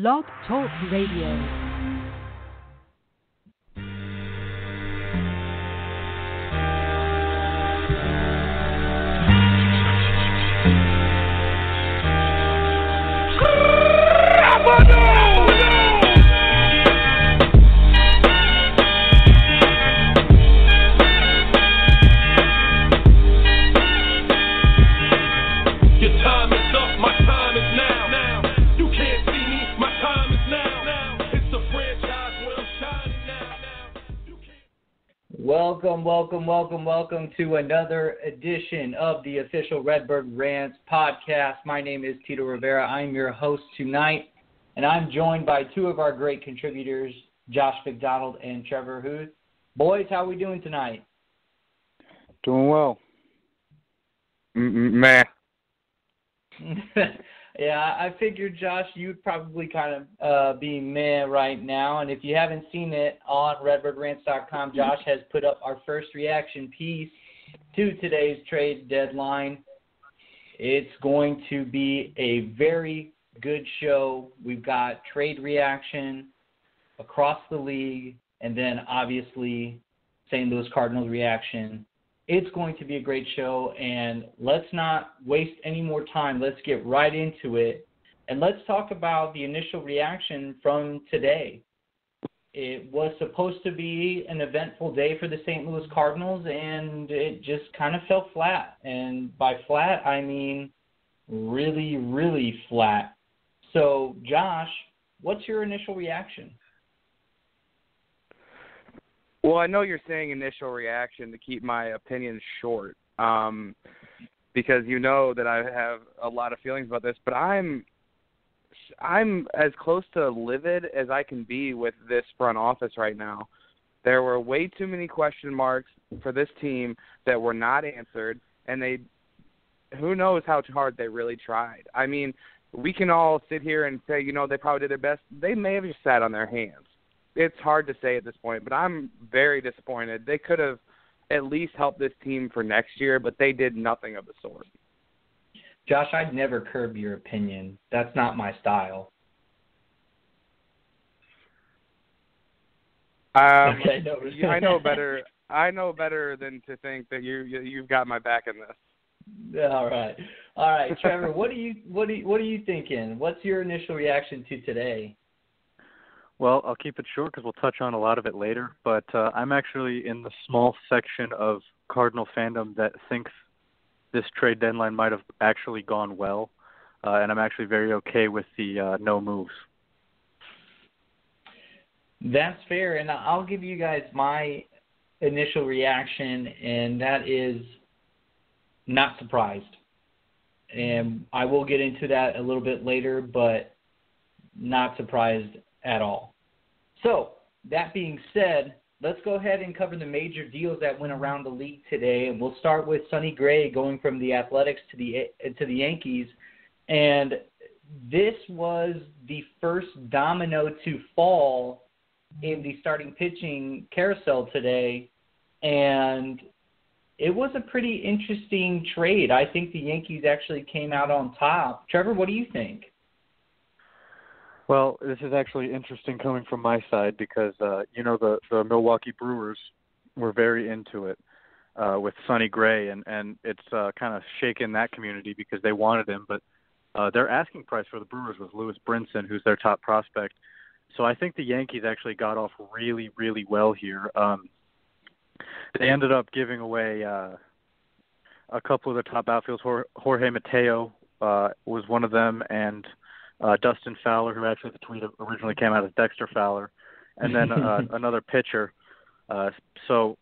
Blog Talk Radio. Welcome, welcome, welcome, welcome to another edition of the official Redbird Rants podcast. My name is Tito Rivera. I'm your host tonight, and I'm joined by two of our great contributors, Josh McDonald and Trevor Huth. Boys, how are we doing tonight? Doing well. Meh. yeah, I figured, Josh, you'd probably kind of uh, be meh right now. And if you haven't seen it on RedbirdRants.com, Josh has put up our first reaction piece to today's trade deadline. It's going to be a very good show. We've got trade reaction across the league, and then obviously St. Louis Cardinals reaction. It's going to be a great show, and let's not waste any more time. Let's get right into it, and let's talk about the initial reaction from today. It was supposed to be an eventful day for the St. Louis Cardinals, and it just kind of fell flat. And by flat, I mean really, really flat. So, Josh, what's your initial reaction? Well, I know you're saying initial reaction to keep my opinions short, um, because you know that I have a lot of feelings about this. But I'm, I'm as close to livid as I can be with this front office right now. There were way too many question marks for this team that were not answered, and they, who knows how hard they really tried. I mean, we can all sit here and say, you know, they probably did their best. They may have just sat on their hands it's hard to say at this point, but I'm very disappointed. They could have at least helped this team for next year, but they did nothing of the sort. Josh, I'd never curb your opinion. That's not my style. Um, Okay, no. I know better. I know better than to think that you, you you've got my back in this. All right, all right, Trevor. what do you what do you, what are you thinking? What's your initial reaction to today? Well, I'll keep it short because we'll touch on a lot of it later. But uh, I'm actually in the small section of Cardinal fandom that thinks this trade deadline might have actually gone well, uh, and I'm actually very okay with the uh, no moves. That's fair, and I'll give you guys my initial reaction, and that is not surprised. And I will get into that a little bit later, but not surprised at all. So, that being said, let's go ahead and cover the major deals that went around the league today, and we'll start with Sonny Gray going from the Athletics to the to the Yankees, and this was the first domino to fall in the starting pitching carousel today, and it was a pretty interesting trade. I think the Yankees actually came out on top. Trevor, what do you think? Well, this is actually interesting coming from my side because uh, you know the the Milwaukee Brewers were very into it uh, with Sonny Gray, and and it's uh, kind of shaken that community because they wanted him, but uh, their asking price for the Brewers was Lewis Brinson, who's their top prospect. So I think the Yankees actually got off really, really well here. Um, they ended up giving away uh, a couple of the top outfields. Jorge Mateo uh, was one of them, and uh, Dustin Fowler, who actually the tweet originally came out as Dexter Fowler, and then uh, another pitcher. Uh, so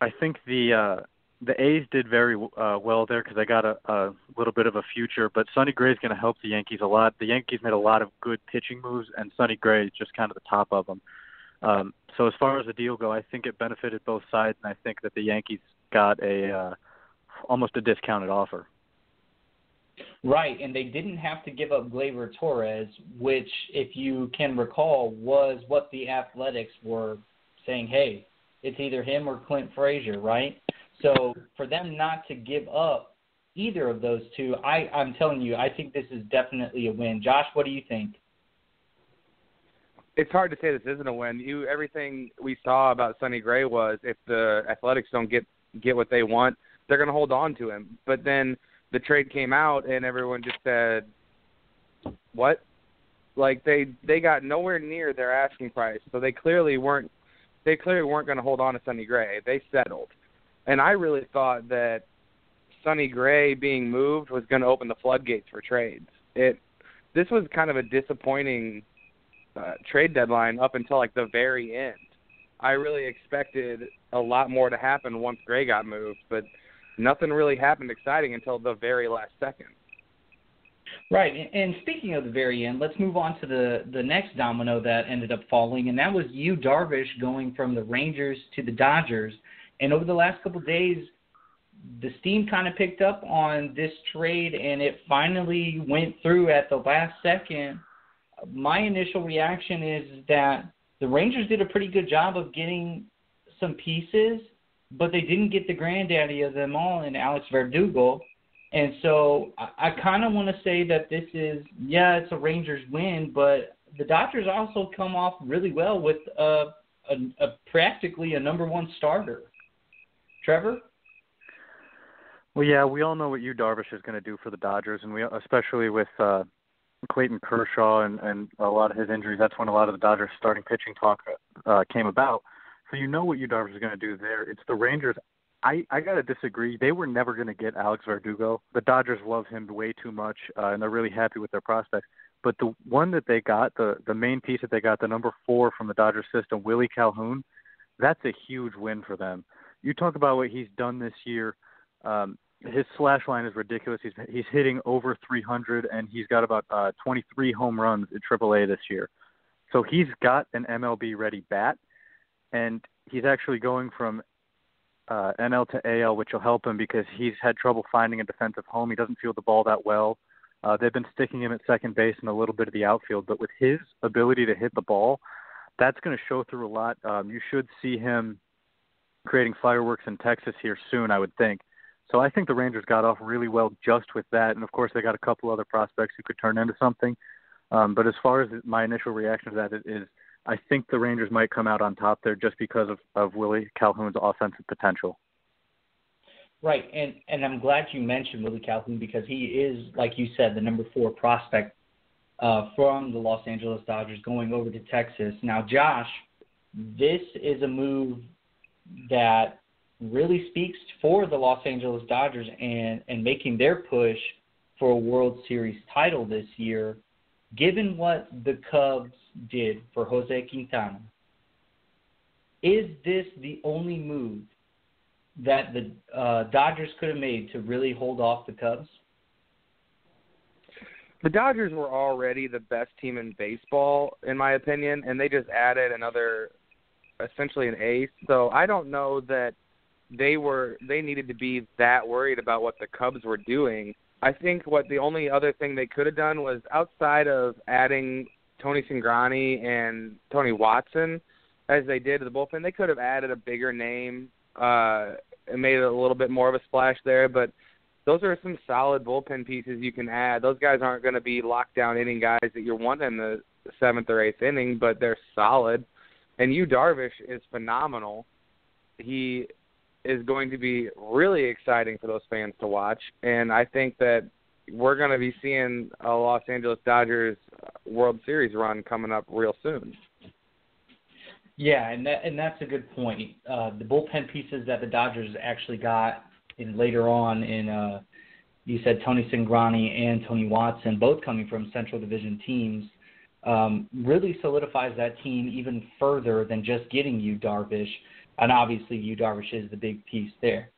I think the uh, the A's did very uh, well there because they got a, a little bit of a future. But Sonny Gray is going to help the Yankees a lot. The Yankees made a lot of good pitching moves, and Sonny Gray is just kind of the top of them. Um, so as far as the deal go, I think it benefited both sides, and I think that the Yankees got a uh, almost a discounted offer. Right, and they didn't have to give up Gleyber Torres, which, if you can recall, was what the Athletics were saying. Hey, it's either him or Clint Frazier, right? So for them not to give up either of those two, I, I'm telling you, I think this is definitely a win. Josh, what do you think? it's hard to say this isn't a win. You everything we saw about Sonny Gray was if the Athletics don't get get what they want, they're going to hold on to him. But then the trade came out and everyone just said, "What?" Like they they got nowhere near their asking price, so they clearly weren't they clearly weren't going to hold on to Sonny Gray. They settled, and I really thought that Sonny Gray being moved was going to open the floodgates for trades. It this was kind of a disappointing uh, trade deadline up until like the very end. I really expected a lot more to happen once Gray got moved, but nothing really happened exciting until the very last second. Right, and speaking of the very end, let's move on to the the next domino that ended up falling, and that was Yu Darvish going from the Rangers to the Dodgers. And over the last couple of days, the steam kind of picked up on this trade, and it finally went through at the last second. My initial reaction is that the Rangers did a pretty good job of getting some pieces, but they didn't get the granddaddy of them all in Alex Verdugo. And so I, I kind of want to say that this is, yeah, it's a Rangers win, but the Dodgers also come off really well with uh, a, a practically a number one starter. Trevor? Well, yeah, we all know what Yu Darvish is going to do for the Dodgers, and we especially with uh, Clayton Kershaw and and a lot of his injuries. That's when a lot of the Dodgers starting pitching talk uh, came about. So you know what Darvish is going to do there. It's the Rangers. I I got to disagree. They were never going to get Alex Verdugo. The Dodgers love him way too much, uh, and they're really happy with their prospects. But the one that they got, the the main piece that they got, the number four from the Dodgers system, Willie Calhoun, that's a huge win for them. You talk about what he's done this year. Um, his slash line is ridiculous. He's he's hitting over 300 and he's got about uh 23 home runs at AAA this year. So he's got an MLB ready bat and he's actually going from uh NL to AL which will help him because he's had trouble finding a defensive home. He doesn't feel the ball that well. Uh they've been sticking him at second base and a little bit of the outfield, but with his ability to hit the ball, that's going to show through a lot. Um you should see him creating fireworks in Texas here soon, I would think. So I think the Rangers got off really well just with that, and of course they got a couple other prospects who could turn into something. Um, but as far as my initial reaction to that is, I think the Rangers might come out on top there just because of, of Willie Calhoun's offensive potential. Right, and and I'm glad you mentioned Willie Calhoun because he is, like you said, the number four prospect uh, from the Los Angeles Dodgers going over to Texas. Now, Josh, this is a move that really speaks for the Los Angeles Dodgers and, and making their push for a World Series title this year, given what the Cubs did for Jose Quintana. Is this the only move that the uh, Dodgers could have made to really hold off the Cubs? The Dodgers were already the best team in baseball, in my opinion, and they just added another, essentially an ace. So I don't know that – they were they needed to be that worried about what the Cubs were doing. I think what the only other thing they could have done was outside of adding Tony Cingrani and Tony Watson, as they did to the bullpen, they could have added a bigger name uh, and made it a little bit more of a splash there. But those are some solid bullpen pieces you can add. Those guys aren't going to be lockdown inning guys that you're wanting in the seventh or eighth inning, but they're solid. And Yu Darvish is phenomenal. He is going to be really exciting for those fans to watch. And I think that we're going to be seeing a Los Angeles Dodgers World Series run coming up real soon. Yeah, and that and that's a good point. Uh, the bullpen pieces that the Dodgers actually got in later on in uh, you said Tony Cingrani and Tony Watson, both coming from Central Division teams, um, really solidifies that team even further than just getting Yu Darvish and obviously Yu Darvish is the big piece there.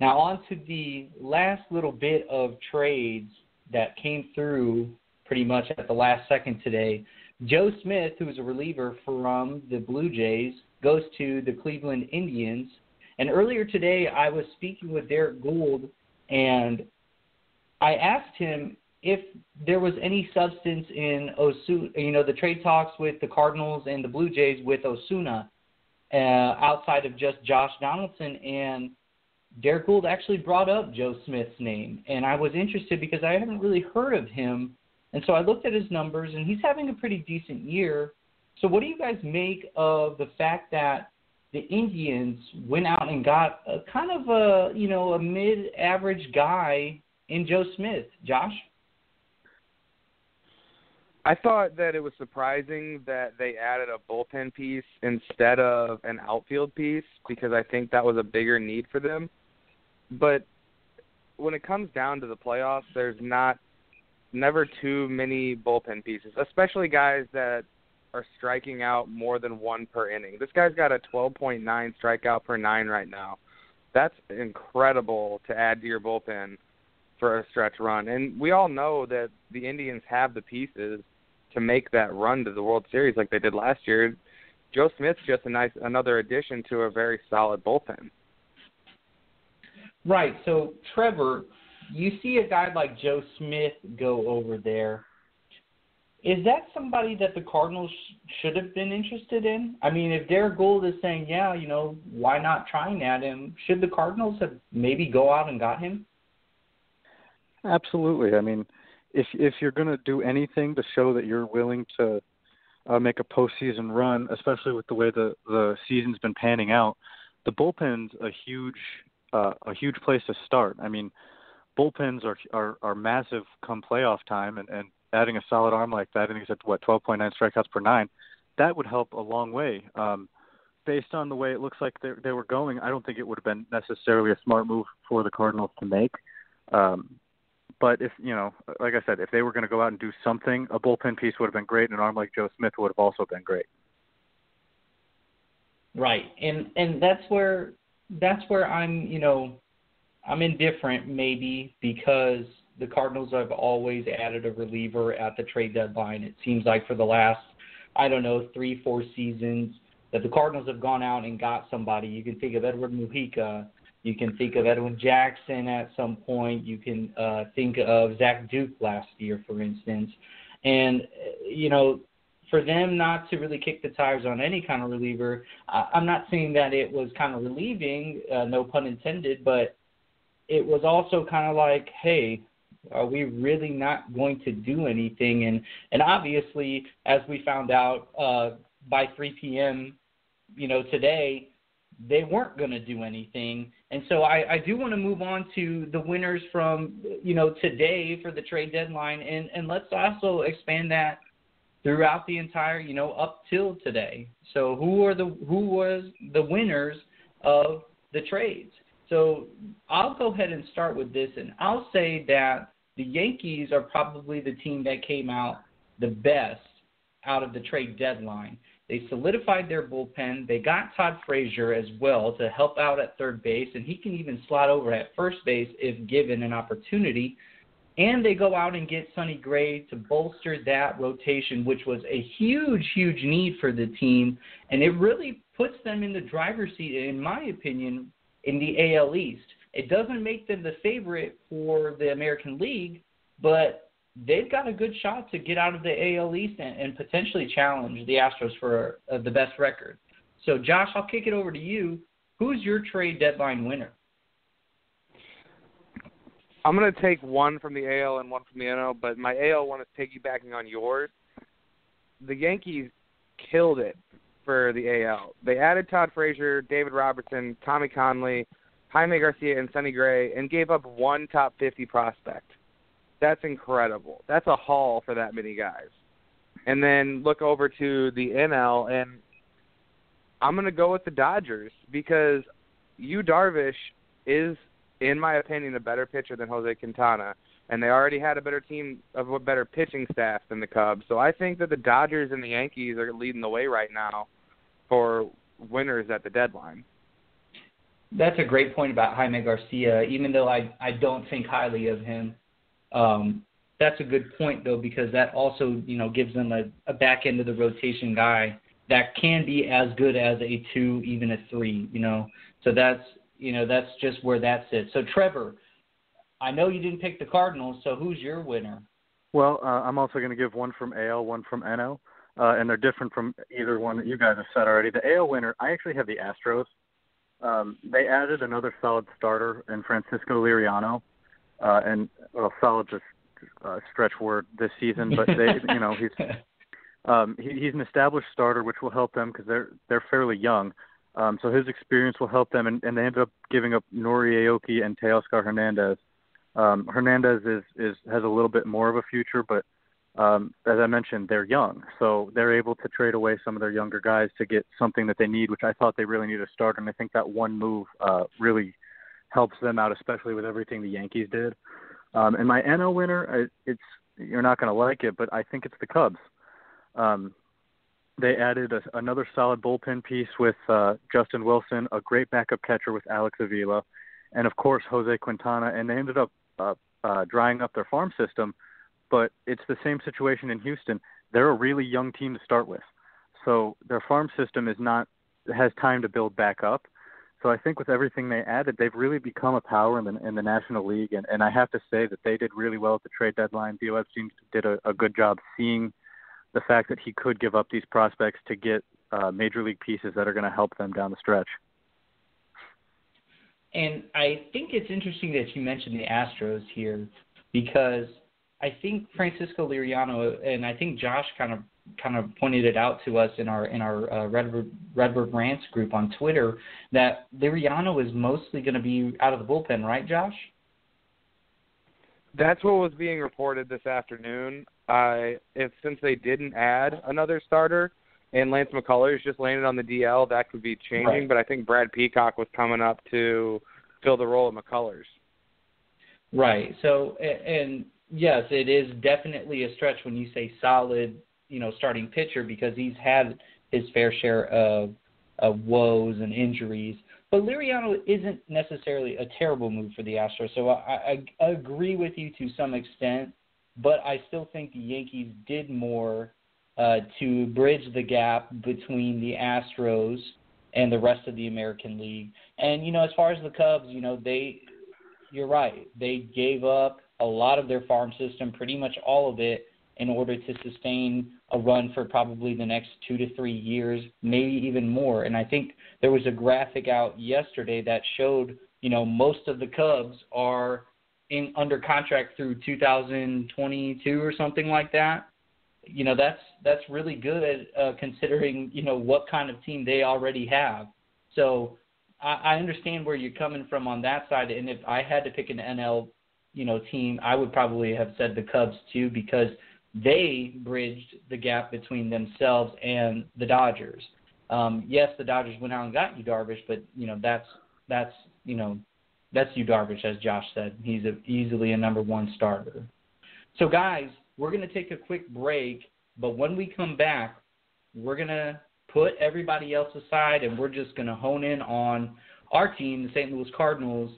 Now on to the last little bit of trades that came through pretty much at the last second today. Joe Smith, who is a reliever from the Blue Jays, goes to the Cleveland Indians. And earlier today, I was speaking with Derek Goold, and I asked him if there was any substance in Osuna, you know, the trade talks with the Cardinals and the Blue Jays with Osuna uh, outside of just Josh Donaldson. And Derek Goold actually brought up Joe Smith's name, and I was interested because I haven't really heard of him. And so I looked at his numbers, and he's having a pretty decent year. So, what do you guys make of the fact that the Indians went out and got a kind of a you know a mid-average guy in Joe Smith, Josh? I thought that it was surprising that they added a bullpen piece instead of an outfield piece because I think that was a bigger need for them. But when it comes down to the playoffs, there's not never too many bullpen pieces, especially guys that are striking out more than one per inning. This guy's got a 12.9 strikeout per nine right now. That's incredible to add to your bullpen for a stretch run. And we all know that the Indians have the pieces to make that run to the World Series like they did last year. Joe Smith's just a nice another addition to a very solid bullpen. Right. So Trevor, you see a guy like Joe Smith go over there. Is that somebody that the Cardinals sh- should have been interested in? I mean, if Derek Goold is saying, yeah, you know, why not trying at him? Should the Cardinals have maybe go out and got him? Absolutely. I mean, if if you're going to do anything to show that you're willing to uh, make a postseason run, especially with the way the the season's been panning out, the bullpen's a huge uh, a huge place to start. I mean, bullpens are are, are massive come playoff time, and, and adding a solid arm like that, I think he said what 12.9 strikeouts per nine, that would help a long way. Um, based on the way it looks like they they were going, I don't think it would have been necessarily a smart move for the Cardinals to make. Um, but if you know, like I said, if they were going to go out and do something, a bullpen piece would have been great, and an arm like Joe Smith would have also been great. Right, and and that's where that's where I'm, you know, I'm indifferent maybe because the Cardinals have always added a reliever at the trade deadline. It seems like for the last, I don't know, three, four seasons that the Cardinals have gone out and got somebody. You can think of Edward Mujica. You can think of Edwin Jackson at some point. You can uh, think of Zach Duke last year, for instance. And, you know, for them not to really kick the tires on any kind of reliever, I, I'm not saying that it was kind of relieving, uh, no pun intended, but it was also kind of like, hey, are we really not going to do anything? And and obviously, as we found out uh, by 3 p.m., you know, today, they weren't going to do anything. And so I, I do want to move on to the winners from you know today for the trade deadline, and and let's also expand that throughout the entire you know up till today. So who are the who was the winners of the trades? So I'll go ahead and start with this, and I'll say that the Yankees are probably the team that came out the best out of the trade deadline. They solidified their bullpen. They got Todd Frazier as well to help out at third base, and he can even slot over at first base if given an opportunity. And they go out and get Sonny Gray to bolster that rotation, which was a huge, huge need for the team. And it really puts them in the driver's seat, in my opinion, in the AL East. It doesn't make them the favorite for the American League, but they've got a good shot to get out of the AL East and, and potentially challenge the Astros for uh, the best record. So, Josh, I'll kick it over to you. Who's your trade deadline winner? I'm going to take one from the AL and one from the NL, but my AL one is piggybacking on yours. The Yankees killed it for the AL. They added Todd Frazier, David Robertson, Tommy Kahnle, Jaime Garcia, and Sonny Gray, and gave up one top 50 prospect. That's incredible. That's a haul for that many guys. And then look over to the NL, and I'm going to go with the Dodgers because Yu Darvish is, in my opinion, a better pitcher than Jose Quintana, and they already had a better team of a better pitching staff than the Cubs. So I think that the Dodgers and the Yankees are leading the way right now for winners at the deadline. That's a great point about Jaime Garcia. Even though I I don't think highly of him, um, that's a good point though because that also you know gives them a, a back end of the rotation guy that can be as good as a two, even a three. You know, so that's you know that's just where that sits. So Trevor, I know you didn't pick the Cardinals, so who's your winner? Well, uh, I'm also going to give one from AL, one from NL, uh, and they're different from either one that you guys have said already. The AL winner, I actually have the Astros. Um, they added another solid starter in Francisco Liriano, uh, and well, solid just uh, stretch word this season, but they, you know, he's Um, he, he's an established starter, which will help them because they're they're fairly young. Um, so his experience will help them, and, and they ended up giving up Nori Aoki and Teoscar Hernandez. Um, Hernandez is is has a little bit more of a future, but um, as I mentioned, they're young, so they're able to trade away some of their younger guys to get something that they need, which I thought they really need to start. And I think that one move uh, really helps them out, especially with everything the Yankees did. Um, and my NL winner, it's you're not going to like it, but I think it's the Cubs. Um, they added a, another solid bullpen piece with uh, Justin Wilson, a great backup catcher with Alex Avila, and of course Jose Quintana. And they ended up uh, uh, drying up their farm system but it's the same situation in Houston. They're a really young team to start with, so their farm system is not has time to build back up. So I think with everything they added, they've really become a power in the in the National League, and and I have to say that they did really well at the trade deadline. Theo Epstein did a, a good job seeing the fact that he could give up these prospects to get uh, major league pieces that are going to help them down the stretch. And I think it's interesting that you mentioned the Astros here because I think Francisco Liriano and I think Josh kind of kind of pointed it out to us in our in our uh, Redbird Redbird Rants group on Twitter that Liriano is mostly going to be out of the bullpen, right, Josh? That's what was being reported this afternoon. Uh, if since they didn't add another starter and Lance McCullers just landed on the DL, that could be changing. Right. But I think Brad Peacock was coming up to fill the role of McCullers. Right. So and yes, it is definitely a stretch when you say solid, you know, starting pitcher because he's had his fair share of, of woes and injuries. But Liriano isn't necessarily a terrible move for the Astros. So I, I, I agree with you to some extent, but I still think the Yankees did more uh, to bridge the gap between the Astros and the rest of the American League. And you know, as far as the Cubs, you know, they you're right. They gave up a lot of their farm system, pretty much all of it, in order to sustain a run for probably the next two to three years, maybe even more. And I think there was a graphic out yesterday that showed, you know, most of the Cubs are in under contract through 2022 or something like that. You know, that's that's really good uh, considering you know what kind of team they already have. So I, I understand where you're coming from on that side. And if I had to pick an NL you know team, I would probably have said the Cubs too because they bridged the gap between themselves and the Dodgers. Um, yes, the Dodgers went out and got Yu Darvish, but you know that's that's you know that's Yu Darvish, as Josh said. He's a, easily a number one starter. So guys, we're going to take a quick break, but when we come back, we're going to put everybody else aside and we're just going to hone in on our team, the St. Louis Cardinals,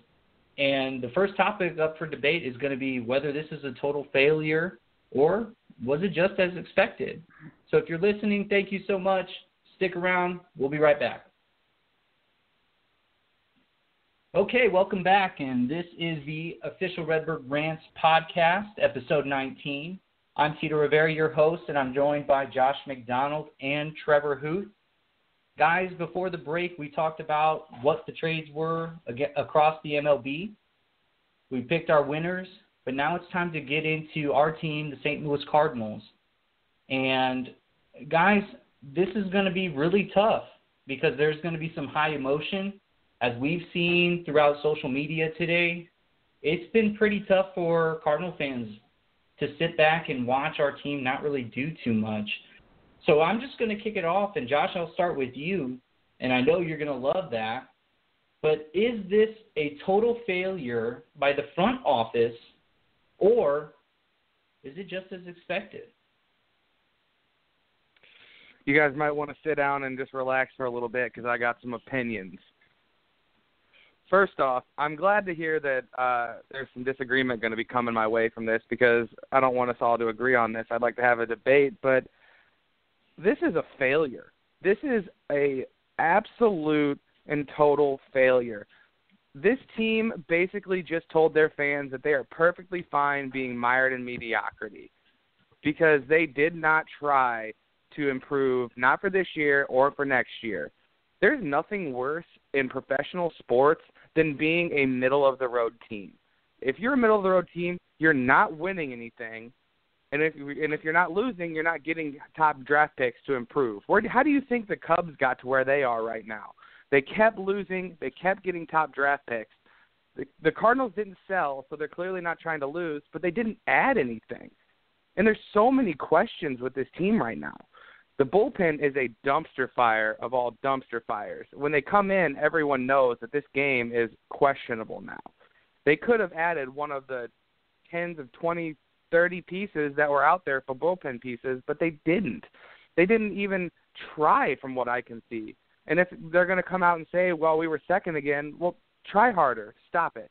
and the first topic up for debate is going to be whether this is a total failure or was it just as expected. So if you're listening, thank you so much. Stick around. We'll be right back. Okay, welcome back. And this is the official Redbird Rants podcast, episode 19. I'm Tito Rivera, your host, and I'm joined by Josh McDonald and Trevor Huth. Guys, before the break, we talked about what the trades were across the MLB. We picked our winners, but now it's time to get into our team, the St. Louis Cardinals. And guys, this is going to be really tough because there's going to be some high emotion. As we've seen throughout social media today, it's been pretty tough for Cardinal fans to sit back and watch our team not really do too much. So I'm just going to kick it off, and Josh, I'll start with you, and I know you're going to love that. But is this a total failure by the front office, or is it just as expected? You guys might want to sit down and just relax for a little bit because I got some opinions. First off, I'm glad to hear that uh, there's some disagreement going to be coming my way from this because I don't want us all to agree on this. I'd like to have a debate, but – this is a failure. This is a absolute and total failure. This team basically just told their fans that they are perfectly fine being mired in mediocrity because they did not try to improve, not for this year or for next year. There's nothing worse in professional sports than being a middle of the road team. If you're a middle of the road team, you're not winning anything And if and if you're not losing, you're not getting top draft picks to improve. Where how do you think the Cubs got to where they are right now? They kept losing. They kept getting top draft picks. The, the Cardinals didn't sell, so they're clearly not trying to lose. But they didn't add anything. And there's so many questions with this team right now. The bullpen is a dumpster fire of all dumpster fires. When they come in, everyone knows that this game is questionable now. They could have added one of the tens of 20, 30 pieces that were out there for bullpen pieces, but they didn't. They didn't even try, from what I can see. And if they're going to come out and say, well, we were second again, well, try harder. Stop it.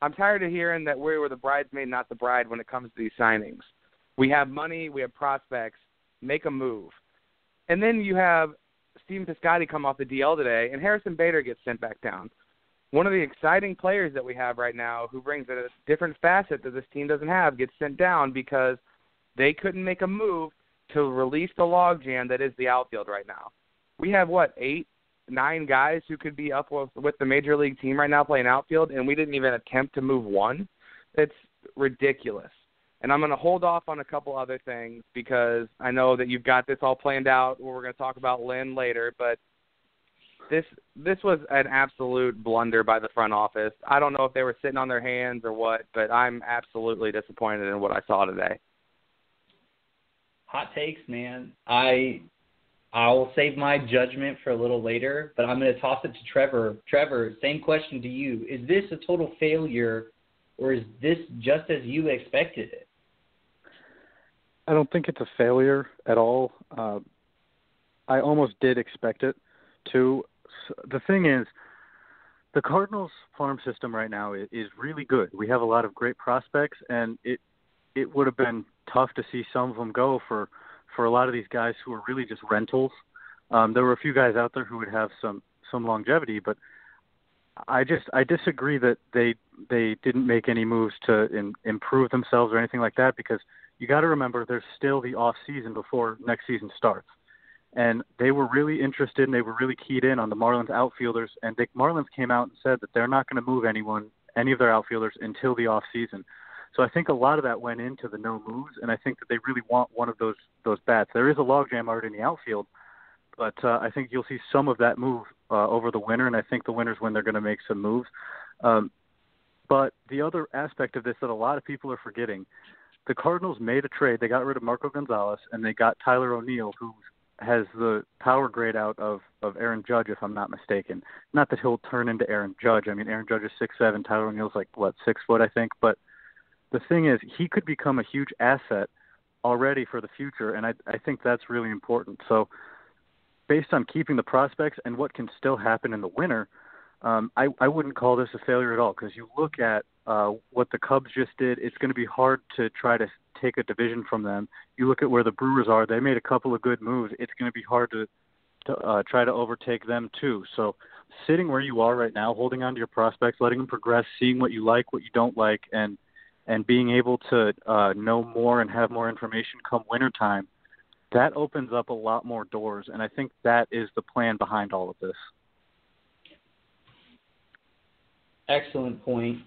I'm tired of hearing that we were the bridesmaid, not the bride when it comes to these signings. We have money, we have prospects. Make a move. And then you have Stephen Piscotty come off the DL today, and Harrison Bader gets sent back down. One of the exciting players that we have right now, who brings a different facet that this team doesn't have, gets sent down because they couldn't make a move to release the logjam that is the outfield right now. We have what eight, nine guys who could be up with, with the major league team right now playing outfield, and we didn't even attempt to move one. It's ridiculous. And I'm going to hold off on a couple other things because I know that you've got this all planned out. Where we're going to talk about Lynn later, but this this was an absolute blunder by the front office. I don't know if they were sitting on their hands or what, but I'm absolutely disappointed in what I saw today. Hot takes, man. I I'll save my judgment for a little later, but I'm going to toss it to Trevor. Trevor, same question to you. Is this a total failure or is this just as you expected it? I don't think it's a failure at all. Uh, I almost did expect it to. The thing is, the Cardinals farm system right now is, is really good. We have a lot of great prospects, and it it would have been tough to see some of them go for for a lot of these guys who are really just rentals. Um, there were a few guys out there who would have some some longevity, but I just I disagree that they they didn't make any moves to in, improve themselves or anything like that because you got to remember there's still the off season before next season starts. And they were really interested and they were really keyed in on the Marlins outfielders. And Dick Marlins came out and said that they're not going to move anyone, any of their outfielders, until the off season. So I think a lot of that went into the no moves, and I think that they really want one of those those bats. There is a logjam already in the outfield, but uh, I think you'll see some of that move uh, over the winter, and I think the winter's when they're going to make some moves. Um, but the other aspect of this that a lot of people are forgetting the Cardinals made a trade. They got rid of Marco Gonzalez and they got Tyler O'Neill, who has the power grade out of of Aaron Judge, if I'm not mistaken. Not that he'll turn into Aaron Judge. I mean, Aaron Judge is six seven. Tyler O'Neill's like what six foot, I think. But the thing is, he could become a huge asset already for the future, and I I think that's really important. So, based on keeping the prospects and what can still happen in the winter, um, I I wouldn't call this a failure at all because you look at uh, what the Cubs just did, it's going to be hard to try to take a division from them. You look at where the Brewers are; they made a couple of good moves. It's going to be hard to to uh, try to overtake them too. So, sitting where you are right now, holding on to your prospects, letting them progress, seeing what you like, what you don't like, and and being able to uh, know more and have more information come wintertime, that opens up a lot more doors. And I think that is the plan behind all of this. Excellent point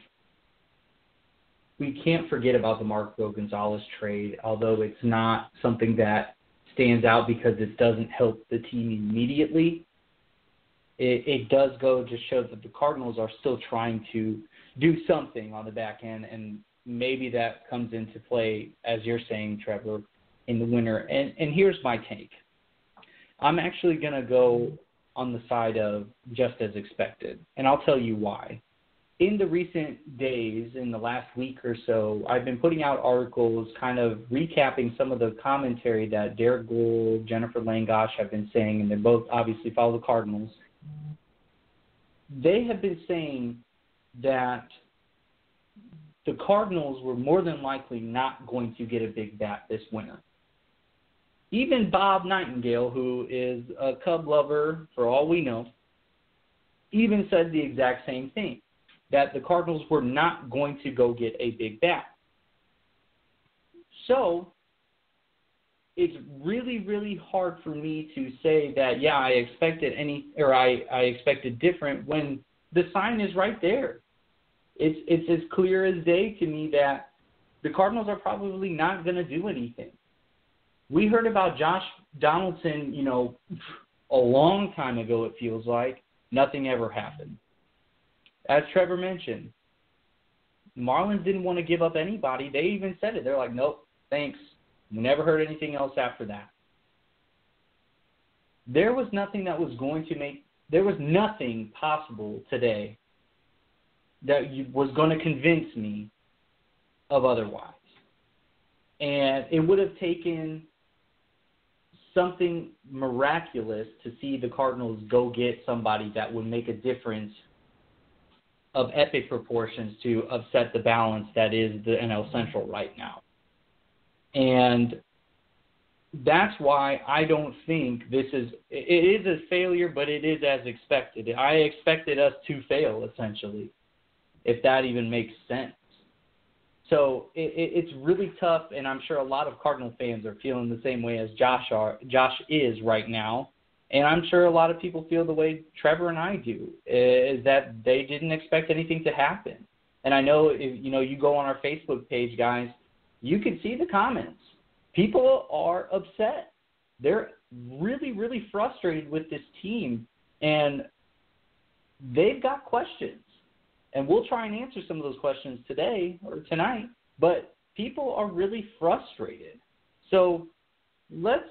we can't forget about the Marco Gonzalez trade, although it's not something that stands out because it doesn't help the team immediately. It, it does go to show that the Cardinals are still trying to do something on the back end, and maybe that comes into play, as you're saying, Trevor, in the winter. And, and here's my take I'm actually going to go on the side of just as expected, and I'll tell you why in the recent days, in the last week or so, I've been putting out articles kind of recapping some of the commentary that Derek Goold, Jenifer Langosch have been saying, and they both obviously follow the Cardinals. They have been saying that the Cardinals were more than likely not going to get a big bat this winter. Even Bob Nightingale, who is a Cub lover for all we know, even said the exact same thing that the Cardinals were not going to go get a big bat. So it's really, really hard for me to say that yeah, I expected any or I, I expected different when the sign is right there. It's it's as clear as day to me that the Cardinals are probably not going to do anything. We heard about Josh Donaldson, you know, a long time ago, it feels like. Nothing ever happened. As Trevor mentioned, Marlins didn't want to give up anybody. They even said it. They're like, nope, thanks. We never heard anything else after that. There was nothing that was going to make, there was nothing possible today that was going to convince me of otherwise. And it would have taken something miraculous to see the Cardinals go get somebody that would make a difference of epic proportions to upset the balance that is the NL Central right now. And that's why I don't think this is it is a failure, but it is as expected. I expected us to fail essentially, if that even makes sense. So it, it, it's really tough, and I'm sure a lot of Cardinal fans are feeling the same way as Josh are. Josh is right now, and I'm sure a lot of people feel the way Trevor and I do. Is that they didn't expect anything to happen, and I know if you know you go on our Facebook page, guys, you can see the comments. People are upset. They're really, really frustrated with this team, and they've got questions and we'll try and answer some of those questions today or tonight. But people are really frustrated. So let's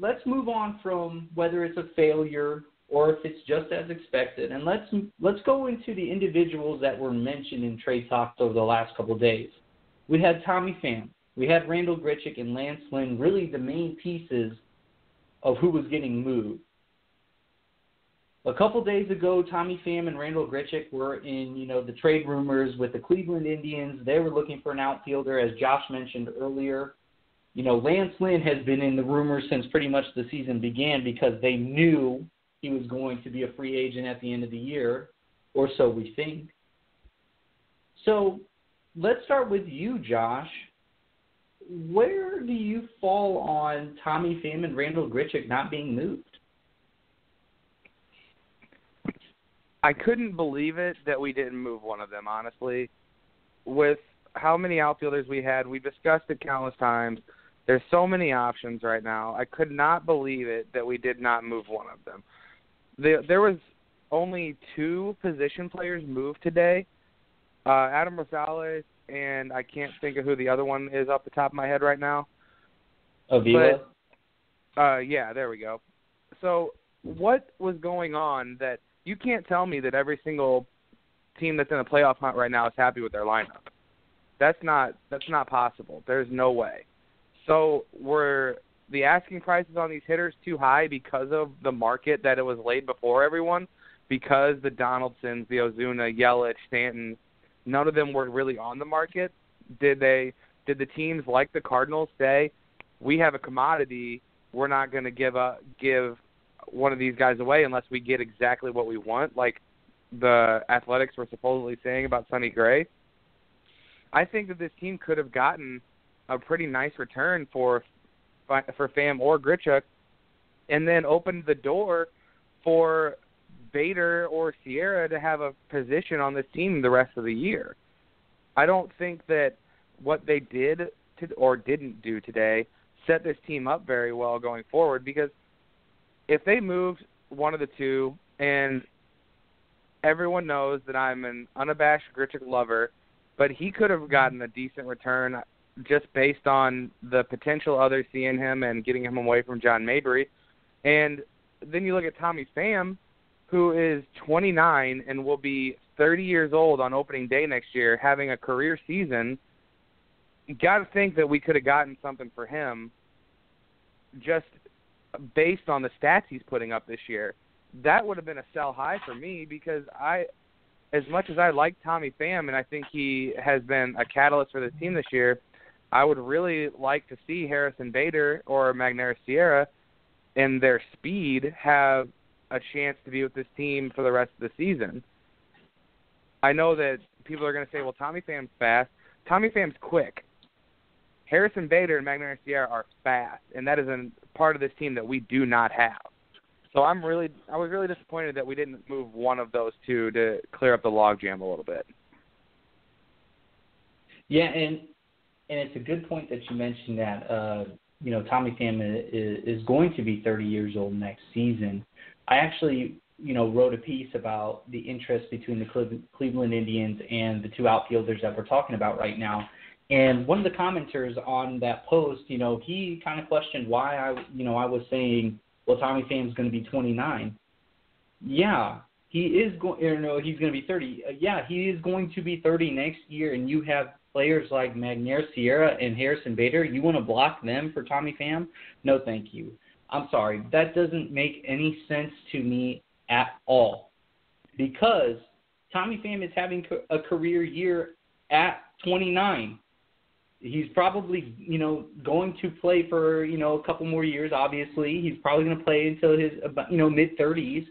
let's move on from whether it's a failure or if it's just as expected, and let's let's go into the individuals that were mentioned in trade talks over the last couple of days. We had Tommy Pham, we had Randall Grichuk and Lance Lynn, really the main pieces of who was getting moved. A couple days ago, Tommy Pham and Randall Grichuk were in, you know, the trade rumors with the Cleveland Indians. They were looking for an outfielder, as Josh mentioned earlier. You know, Lance Lynn has been in the rumors since pretty much the season began because they knew he was going to be a free agent at the end of the year, or so we think. So let's start with you, Josh. Where do you fall on Tommy Pham and Randall Grichuk not being moved? I couldn't believe it that we didn't move one of them, honestly. With how many outfielders we had, we discussed it countless times. There's so many options right now. I could not believe it that we did not move one of them. The, there was only two position players moved today. Uh, Adam Rosales and I can't think of who the other one is off the top of my head right now. Avila. But, uh, yeah, there we go. So what was going on that – you can't tell me that every single team that's in a playoff hunt right now is happy with their lineup. That's not that's not possible. There's no way. So were the asking prices on these hitters too high because of the market that it was laid before everyone? Because the Donaldsons, the Ozuna, Yelich, Stanton, none of them were really on the market. Did they? Did the teams like the Cardinals say, "We have a commodity. We're not going to give a give one of these guys away unless we get exactly what we want, like the Athletics were supposedly saying about Sonny Gray. I think that this team could have gotten a pretty nice return for for Pham or Grichuk, and then opened the door for Bader or Sierra to have a position on this team the rest of the year. I don't think that what they did to, or didn't do today set this team up very well going forward because if they moved one of the two, and everyone knows that I'm an unabashed Grichuk lover, but he could have gotten a decent return just based on the potential others seeing him and getting him away from John Mabry. And then you look at Tommy Pham, who is 29 and will be 30 years old on opening day next year, having a career season. You got to think that we could have gotten something for him just based on the stats he's putting up this year. That would have been a sell high for me because I, as much as I like Tommy Pham and I think he has been a catalyst for the team this year, I would really like to see Harrison Bader or Magneuris Sierra and their speed have a chance to be with this team for the rest of the season. I know that people are going to say, well, Tommy Pham's fast. Tommy Pham's quick. Harrison Bader and Magneuris Sierra are fast, and that is a part of this team that we do not have. So I'm really, I was really disappointed that we didn't move one of those two to clear up the logjam a little bit. Yeah, and and it's a good point that you mentioned that uh, you know Tommy Pham is, is going to be 30 years old next season. I actually you know wrote a piece about the interest between the Cleveland Indians and the two outfielders that we're talking about right now. And one of the commenters on that post, you know, he kind of questioned why I, you know, I was saying, well, Tommy Pham's going to be 29. Yeah, he is going. You know, he's going to be 30. Uh, yeah, he is going to be 30 next year, and you have players like Magneuris Sierra and Harrison Bader. You want to block them for Tommy Pham? No, thank you. I'm sorry. That doesn't make any sense to me at all, because Tommy Pham is having a career year at 29 he's probably you know going to play for you know a couple more years obviously he's probably going to play until his you know mid 30s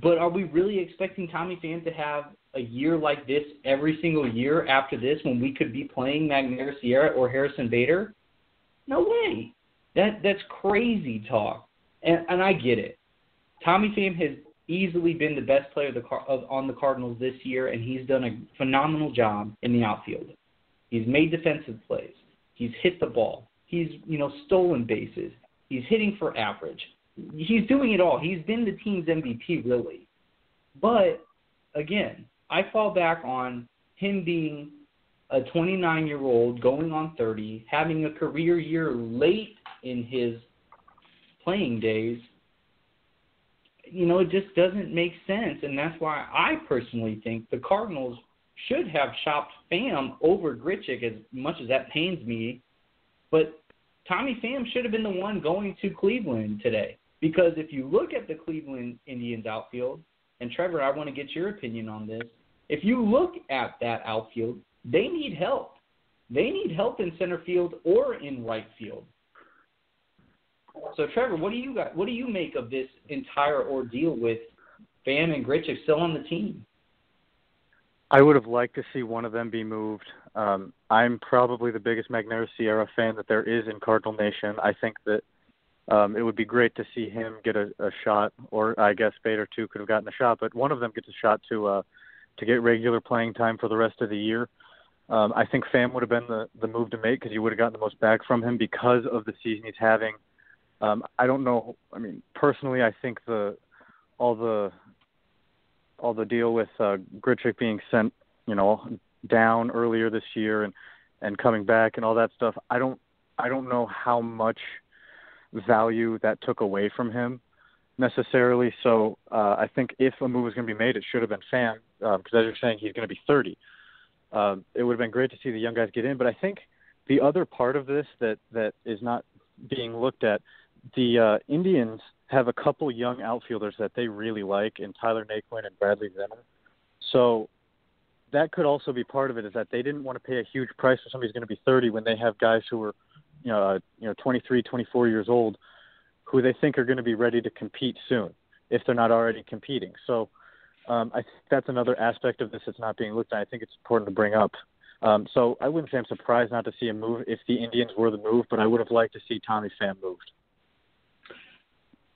but are we really expecting Tommy Pham to have a year like this every single year after this when we could be playing Magneuris Sierra or Harrison Bader? No way. That that's crazy talk. And and I get it. Tommy Pham has easily been the best player the, on the Cardinals this year, and he's done a phenomenal job in the outfield. He's made defensive plays. He's hit the ball. He's you know stolen bases. He's hitting for average he's doing it all. He's been the team's MVP, really. But again, I fall back on him being a 29 year old going on 30, having a career year late in his playing days. You know, it just doesn't make sense. And that's why I personally think the Cardinals should have shopped Pham over Grichuk, as much as that pains me. But Tommy Pham should have been the one going to Cleveland today. Because if you look at the Cleveland Indians outfield, and Trevor, I want to get your opinion on this. If you look at that outfield, they need help. They need help in center field or in right field. So, Trevor, what do you got? What do you make of this entire ordeal with Pham and Grichuk still on the team? I would have liked to see one of them be moved. Um, I'm probably the biggest Magneuris Sierra fan that there is in Cardinal Nation. I think that um, it would be great to see him get a, a shot, or I guess Bader too could have gotten a shot, but one of them gets a shot to uh, to get regular playing time for the rest of the year. Um, I think Pham would have been the the move to make because you would have gotten the most back from him because of the season he's having. Um, I don't know. I mean, personally, I think the all the all the deal with uh, Grichuk being sent, you know, down earlier this year and and coming back and all that stuff. I don't I don't know how much value that took away from him necessarily. So uh, I think if a move was going to be made, it should have been Pham because um, as you're saying, he's going to be 30. Um, it would have been great to see the young guys get in, but I think the other part of this that that is not being looked at, the uh, Indians have a couple young outfielders that they really like in Tyler Naquin and Bradley Zimmer. So that could also be part of it is that they didn't want to pay a huge price for somebody who's going to be 30 when they have guys who are you know, uh, you know, 23, 24 years old, who they think are going to be ready to compete soon, if they're not already competing. So, um, I think that's another aspect of this that's not being looked at. I think it's important to bring up. Um, so I wouldn't say I'm surprised not to see a move if the Indians were the move, but I would have liked to see Tommy Pham moved.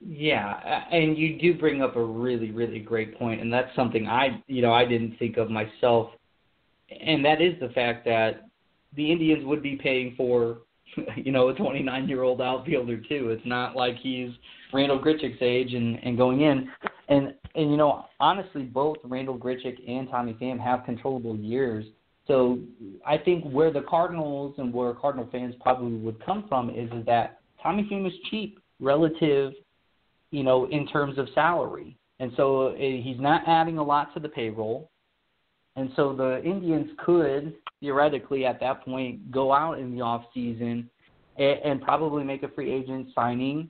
Yeah, and you do bring up a really, really great point, and that's something I, you know, I didn't think of myself, and that is the fact that the Indians would be paying for you know, a 29 year old outfielder too. It's not like he's Randal Grichuk's age and and going in. And and you know, honestly, both Randal Grichuk and Tommy Pham have controllable years. So I think where the Cardinals and where Cardinal fans probably would come from is, is that Tommy Pham is cheap relative, you know, in terms of salary. And so eh, he's not adding a lot to the payroll. And so the Indians could theoretically at that point go out in the off season and, and probably make a free agent signing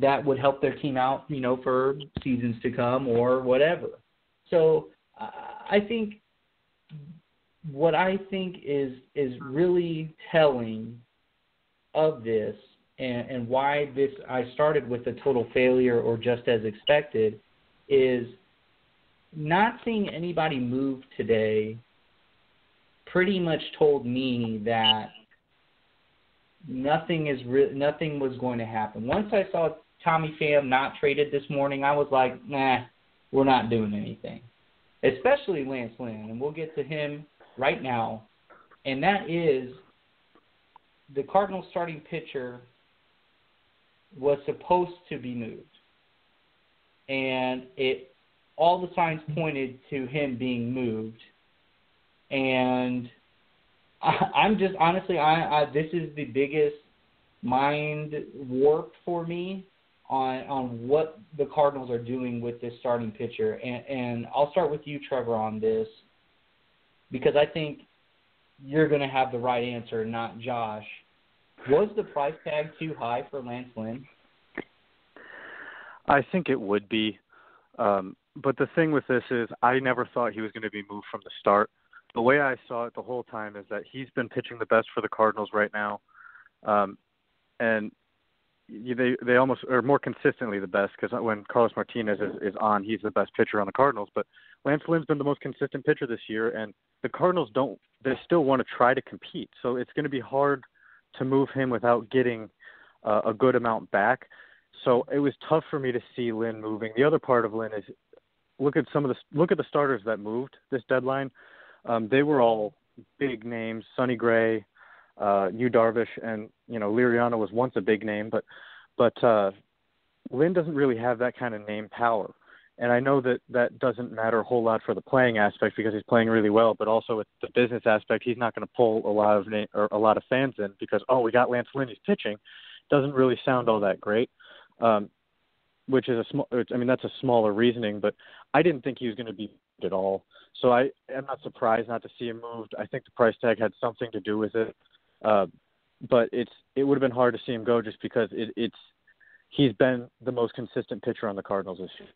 that would help their team out, you know, for seasons to come or whatever. So uh, I think what I think is is really telling of this and, and why this I started with a total failure or just as expected is not seeing anybody move today pretty much told me that nothing is re- nothing was going to happen. Once I saw Tommy Pham not traded this morning, I was like, nah, we're not doing anything. Especially Lance Lynn, and we'll get to him right now. And that is the Cardinals starting pitcher was supposed to be moved, and it all the signs pointed to him being moved, and I, I'm just honestly, I, I this is the biggest mind warp for me on on what the Cardinals are doing with this starting pitcher, and and I'll start with you, Trevor, on this because I think you're going to have the right answer, not Josh. Was the price tag too high for Lance Lynn? I think it would be. Um, but the thing with this is, I never thought he was going to be moved from the start. The way I saw it the whole time is that he's been pitching the best for the Cardinals right now, um, and they they almost are more consistently the best because when Carlos Martinez is, is on, he's the best pitcher on the Cardinals. But Lance Lynn's been the most consistent pitcher this year, and the Cardinals don't. They still want to try to compete, so it's going to be hard to move him without getting uh, a good amount back. So it was tough for me to see Lynn moving. The other part of Lynn is look at some of the look at the starters that moved this deadline. Um, they were all big names: Sonny Gray, uh, Yu Darvish, and you know Liriano was once a big name, but but uh, Lynn doesn't really have that kind of name power. And I know that that doesn't matter a whole lot for the playing aspect because he's playing really well, but also with the business aspect, he's not going to pull a lot of na- or a lot of fans in because oh, we got Lance Lynn, he's pitching. Doesn't really sound all that great. Um, which is a small. I mean, that's a smaller reasoning, but I didn't think he was going to be at all. So I am not surprised not to see him moved. I think the price tag had something to do with it, uh, but it's it would have been hard to see him go just because it, it's he's been the most consistent pitcher on the Cardinals this year.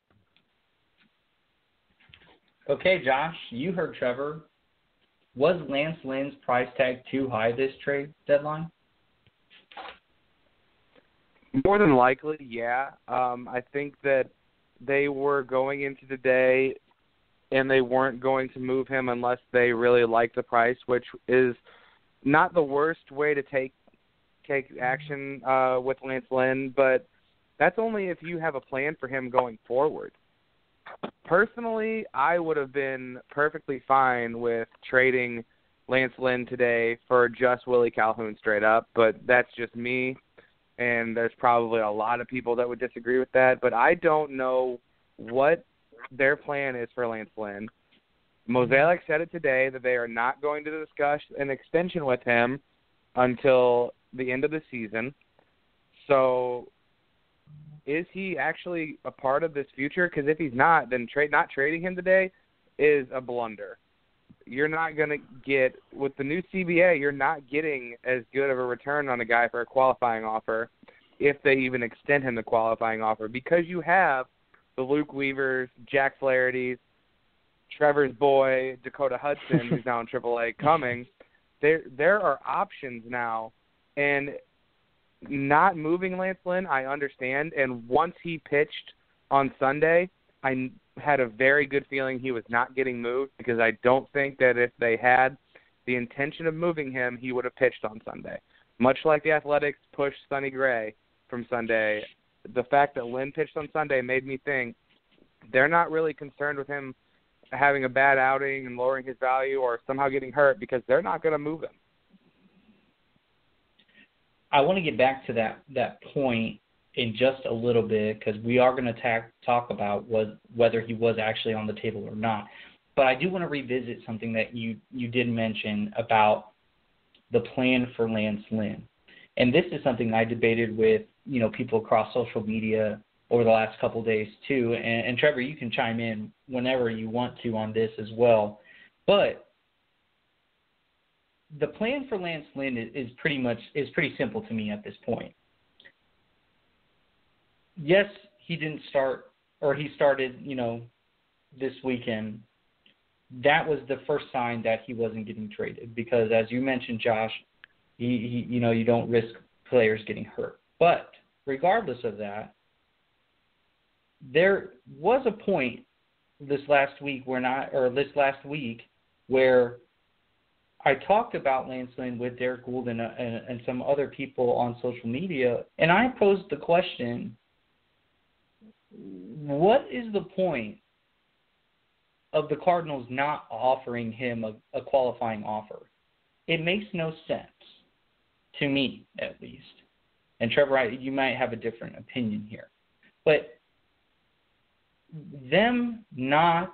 Okay, Josh, you heard Trevor. Was Lance Lynn's price tag too high this trade deadline? More than likely, yeah. Um, I think that they were going into the day and they weren't going to move him unless they really liked the price, which is not the worst way to take take action uh, with Lance Lynn, but that's only if you have a plan for him going forward. Personally, I would have been perfectly fine with trading Lance Lynn today for just Willie Calhoun straight up, but that's just me and there's probably a lot of people that would disagree with that. But I don't know what their plan is for Lance Lynn. Mozeliak said it today that they are not going to discuss an extension with him until the end of the season. So, is he actually a part of this future? Because if he's not, then trade not trading him today is a blunder you're not going to get with the new CBA. You're not getting as good of a return on a guy for a qualifying offer, if they even extend him the qualifying offer, because you have the Luke Weavers, Jack Flaherty's, Trevor's boy, Dakota Hudson, who's now in AAA, coming. There, there are options now, and not moving Lance Lynn, I understand. And once he pitched on Sunday, I had a very good feeling he was not getting moved because I don't think that if they had the intention of moving him, he would have pitched on Sunday. Much like the Athletics pushed Sonny Gray from Sunday, the fact that Lynn pitched on Sunday made me think they're not really concerned with him having a bad outing and lowering his value or somehow getting hurt because they're not going to move him. I want to get back to that that point in just a little bit because we are going to talk about was, whether he was actually on the table or not. But I do want to revisit something that you, you did mention about the plan for Lance Lynn. And this is something I debated with you know people across social media over the last couple of days too. And, and Trevor, you can chime in whenever you want to on this as well. But the plan for Lance Lynn is, is pretty much is pretty simple to me at this point yes, he didn't start or he started, you know, this weekend. That was the first sign that he wasn't getting traded because, as you mentioned, Josh, he, he you know you don't risk players getting hurt. But regardless of that, there was a point this last week where not or this last week where I talked about Lance Lynn with Derek Goold and, uh, and, and some other people on social media, and I posed the question what is the point of the Cardinals not offering him a, a qualifying offer? It makes no sense to me at least. And Trevor, I, you might have a different opinion here, but them not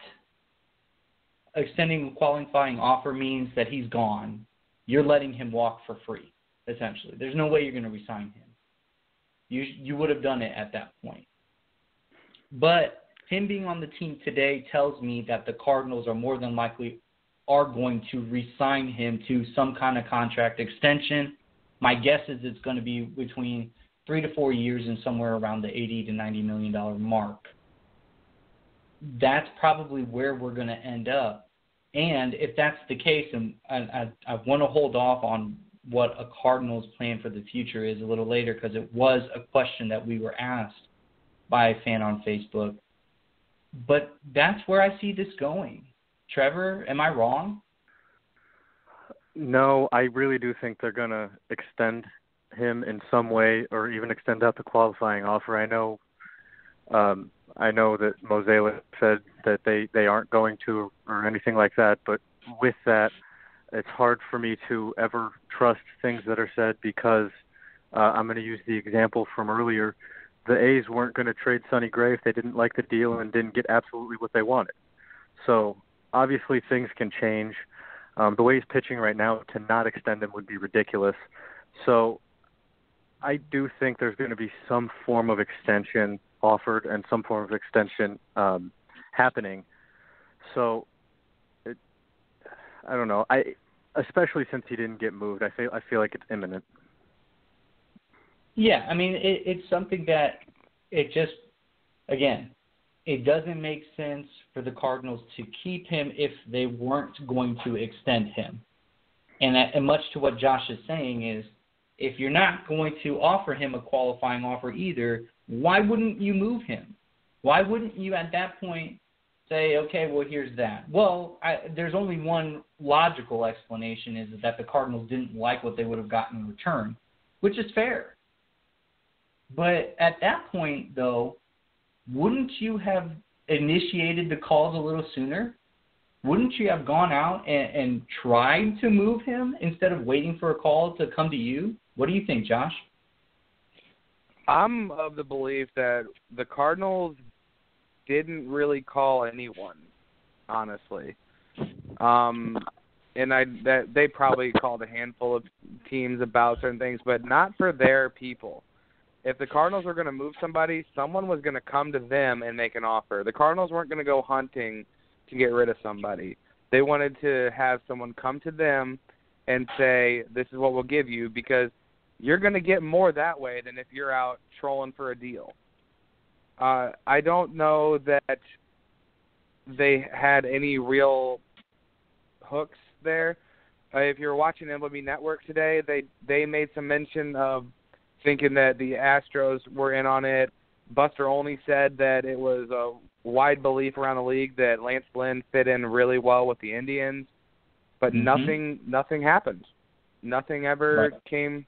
extending a qualifying offer means that he's gone. You're letting him walk for free, essentially. There's no way you're going to resign him. You you would have done it at that point. But him being on the team today tells me that the Cardinals are more than likely are going to resign him to some kind of contract extension. My guess is it's going to be between three to four years and somewhere around the 80 to 90 million dollar mark. That's probably where we're going to end up. And if that's the case, and I, I, I want to hold off on what a Cardinals plan for the future is a little later because it was a question that we were asked by a fan on Facebook. But that's where I see this going. Trevor, am I wrong? No, I really do think they're going to extend him in some way or even extend out the qualifying offer. I know um I know that Mozeliak said that they they aren't going to or anything like that, but with that it's hard for me to ever trust things that are said because uh, I'm going to use the example from earlier. The A's weren't going to trade Sonny Gray if they didn't like the deal and didn't get absolutely what they wanted. So obviously things can change. Um, the way he's pitching right now, to not extend him would be ridiculous. So I do think there's going to be some form of extension offered and some form of extension um, happening. So it, I don't know. I especially since he didn't get moved, I feel I feel like it's imminent. Yeah, I mean it, it's something that it just again it doesn't make sense for the Cardinals to keep him if they weren't going to extend him. And, that, and much to what Josh is saying is, if you're not going to offer him a qualifying offer either, why wouldn't you move him? Why wouldn't you at that point say, okay, well here's that? Well, I, there's only one logical explanation is that the Cardinals didn't like what they would have gotten in return, which is fair. But at that point, though, wouldn't you have initiated the calls a little sooner? Wouldn't you have gone out and, and tried to move him instead of waiting for a call to come to you? What do you think, Josh? I'm of the belief that the Cardinals didn't really call anyone, honestly. Um, and I that they probably called a handful of teams about certain things, but not for their people if the Cardinals were going to move somebody, someone was going to come to them and make an offer. The Cardinals weren't going to go hunting to get rid of somebody. They wanted to have someone come to them and say, "This is what we'll give you," because you're going to get more that way than if you're out trolling for a deal. Uh, I don't know that they had any real hooks there. Uh, if you're watching MLB Network today, they they made some mention of thinking that the Astros were in on it. Buster Olney said that it was a wide belief around the league that Lance Lynn fit in really well with the Indians, but mm-hmm. nothing nothing happened. Nothing ever right. came.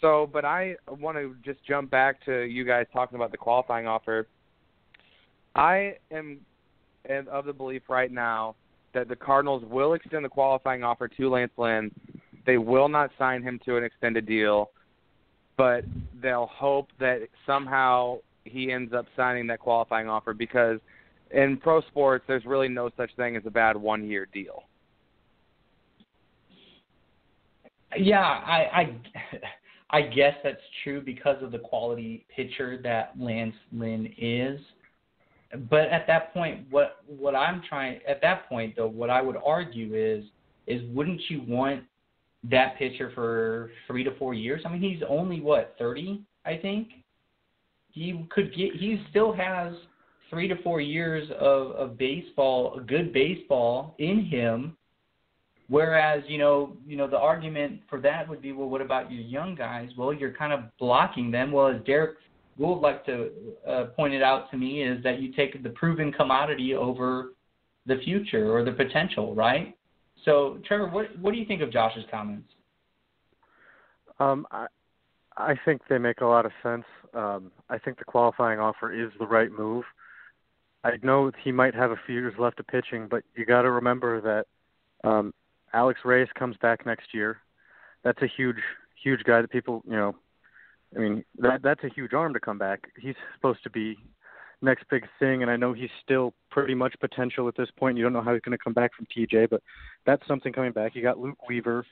So, but I want to just jump back to you guys talking about the qualifying offer. I am of the belief right now that the Cardinals will extend the qualifying offer to Lance Lynn. They will not sign him to an extended deal but they'll hope that somehow he ends up signing that qualifying offer because in pro sports there's really no such thing as a bad one year deal. Yeah, I, I I guess that's true because of the quality pitcher that Lance Lynn is. But at that point, what what I'm trying at that point though, what I would argue is is wouldn't you want that pitcher for three to four years. I mean, he's only what thirty, I think. He could get. He still has three to four years of of baseball, good baseball in him. Whereas, you know, you know, the argument for that would be, well, what about your young guys? Well, you're kind of blocking them. Well, as Derek Goold like to uh, point it out to me, is that you take the proven commodity over the future or the potential, right? So, Trevor, what what do you think of Josh's comments? Um, I I think they make a lot of sense. Um, I think the qualifying offer is the right move. I know he might have a few years left of pitching, but you got to remember that um, Alex Reyes comes back next year. That's a huge huge guy that people, you know, I mean, that that's a huge arm to come back. He's supposed to be next big thing, and I know he's still pretty much potential at this point. You don't know how he's going to come back from TJ, but that's something coming back. You got Luke Weaver.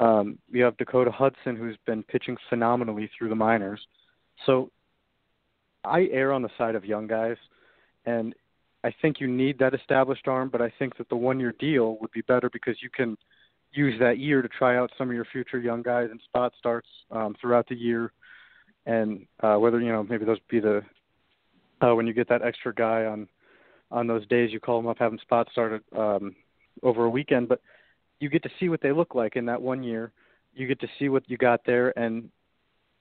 Um, you have Dakota Hudson, who's been pitching phenomenally through the minors. So I err on the side of young guys, and I think you need that established arm, but I think that the one year deal would be better because you can use that year to try out some of your future young guys and spot starts um, throughout the year. And uh, whether you know maybe those be the uh, when you get that extra guy on on those days you call them up, have them spot started um, over a weekend, but you get to see what they look like in that one year. You get to see what you got there, and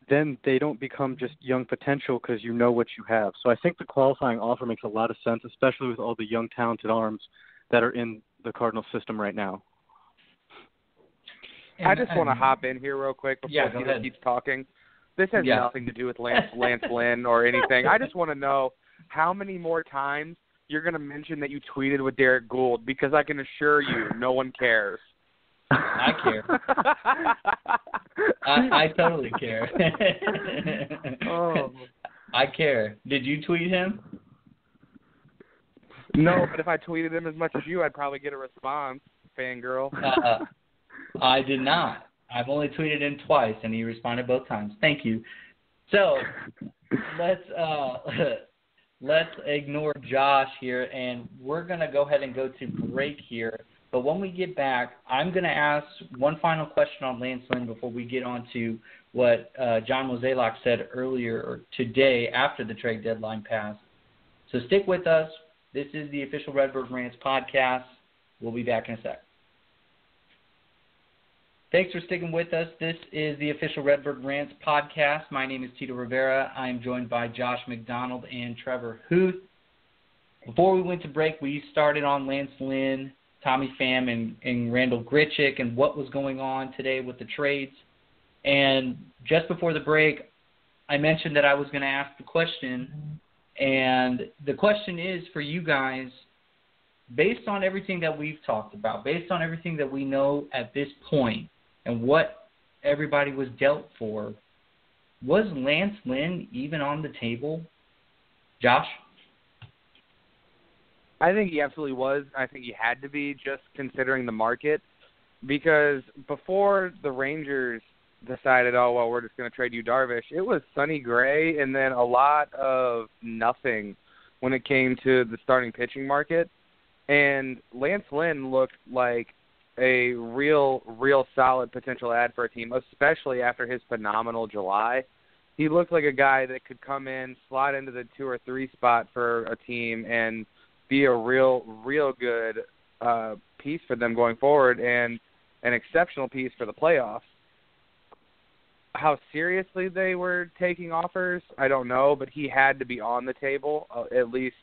then they don't become just young potential because you know what you have. So I think the qualifying offer makes a lot of sense, especially with all the young talented arms that are in the Cardinal system right now. And, I just want to hop in here real quick before yeah, Tito keeps talking. This has yeah. nothing to do with Lance Lance Lynn or anything. I just want to know how many more times you're going to mention that you tweeted with Derek Goold because I can assure you no one cares. I care. I, I totally care. oh. I care. Did you tweet him? No, but if I tweeted him as much as you, I'd probably get a response, fangirl. Uh, I did not. I've only tweeted him twice, and he responded both times. Thank you. So let's uh, let's ignore Josh here, and we're gonna go ahead and go to break here. But when we get back, I'm going to ask one final question on Lance Lynn before we get on to what uh, John Mozeliak said earlier today after the trade deadline passed. So stick with us. This is the official Redbird Rants podcast. We'll be back in a sec. Thanks for sticking with us. This is the official Redbird Rants podcast. My name is Tito Rivera. I am joined by Josh McDonald and Trevor Huth. Before we went to break, we started on Lance Lynn Tommy Pham and, and Randal Grichuk and what was going on today with the trades. And just before the break, I mentioned that I was going to ask the question. And the question is for you guys based on everything that we've talked about, based on everything that we know at this point, and what everybody was dealt for, was Lance Lynn even on the table? Josh? I think he absolutely was. I think he had to be just considering the market because before the Rangers decided, oh well, we're just going to trade Yu Darvish, it was Sonny Gray and then a lot of nothing when it came to the starting pitching market. And Lance Lynn looked like a real, real solid potential ad for a team, especially after his phenomenal July. He looked like a guy that could come in, slot into the two or three spot for a team, and be a real, real good uh, piece for them going forward and an exceptional piece for the playoffs. How seriously they were taking offers, I don't know, but he had to be on the table uh, at least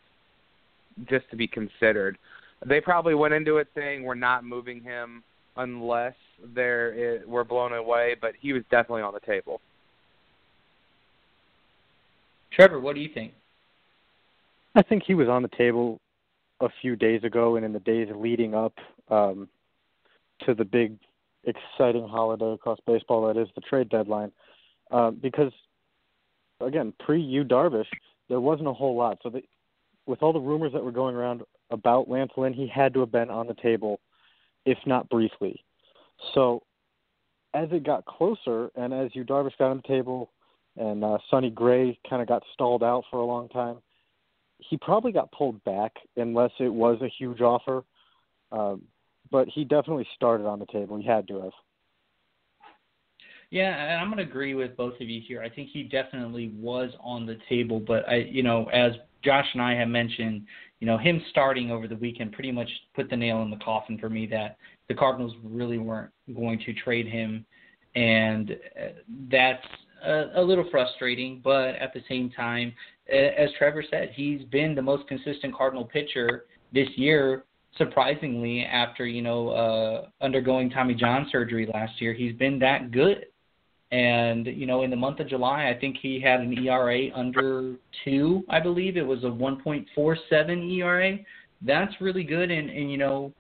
just to be considered. They probably went into it saying we're not moving him unless they're we're blown away, but he was definitely on the table. Trevor, what do you think? I think he was on the table a few days ago and in the days leading up um, to the big exciting holiday across baseball that is the trade deadline. Uh, because again, pre Yu Darvish, there wasn't a whole lot. So the, with all the rumors that were going around about Lance Lynn, he had to have been on the table, if not briefly. So as it got closer, and as Yu Darvish got on the table, and uh, Sonny Gray kind of got stalled out for a long time, he probably got pulled back unless it was a huge offer. Um, but he definitely started on the table. He had to have. Yeah, and I'm going to agree with both of you here. I think he definitely was on the table, but I, you know, as Josh and I have mentioned, you know, him starting over the weekend pretty much put the nail in the coffin for me that the Cardinals really weren't going to trade him, and uh, that's a, a little frustrating. But at the same time, as Trevor said, he's been the most consistent Cardinal pitcher this year. Surprisingly, after you know uh, undergoing Tommy John surgery last year, he's been that good. And you know, in the month of July, I think he had an ERA under two. I believe it was a 1.47 ERA. That's really good. And and you know,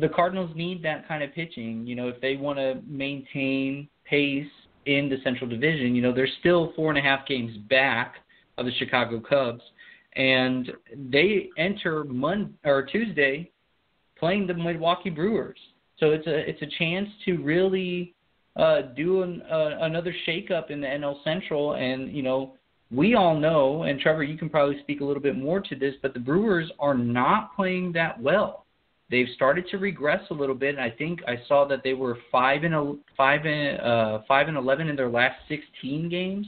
the Cardinals need that kind of pitching. You know, if they want to maintain pace in the Central Division. You know, they're still four and a half games back of the Chicago Cubs, and they enter Monday or Tuesday playing the Milwaukee Brewers. So it's a it's a chance to really uh, do an, uh, another shakeup in the NL Central, and you know we all know, and Trevor, you can probably speak a little bit more to this, but the Brewers are not playing that well. They've started to regress a little bit. I think I saw that they were five and five and uh, five and eleven in their last sixteen games.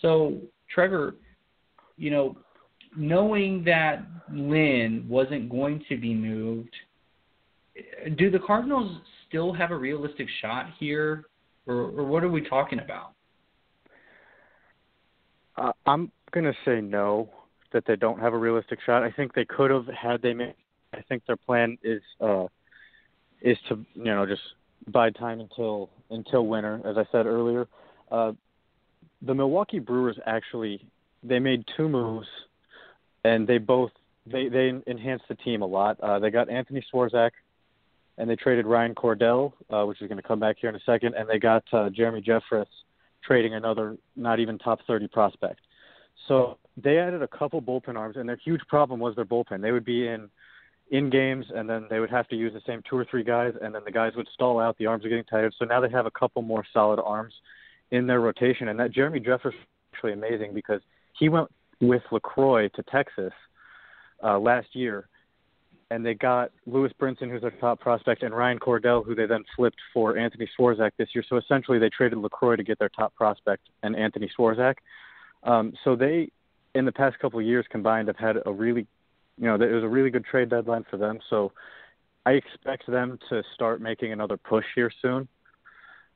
So Trevor, you know, knowing that Lynn wasn't going to be moved, do the Cardinals still have a realistic shot here, or, or what are we talking about? Uh, I'm going to say no, that they don't have a realistic shot. I think they could have had they made. I think their plan is uh, is to you know just bide time until until winter, as I said earlier. Uh, the Milwaukee Brewers actually they made two moves, and they both they they enhanced the team a lot. Uh, they got Anthony Swarzak and they traded Ryan Cordell, uh, which is going to come back here in a second, and they got uh, Jeremy Jeffress trading another not even top 30 prospect. So they added a couple bullpen arms, and their huge problem was their bullpen. They would be in in games, and then they would have to use the same two or three guys, and then the guys would stall out. The arms are getting tired, so now they have a couple more solid arms in their rotation. And that Jeremy Jeffress is actually amazing because he went with Lucroy to Texas uh, last year and they got Lewis Brinson, who's their top prospect, and Ryan Cordell, who they then flipped for Anthony Swarzak this year. So essentially, they traded Lucroy to get their top prospect and Anthony Swarzak. Um, so they, in the past couple of years combined, have had a really, you know, it was a really good trade deadline for them. So I expect them to start making another push here soon.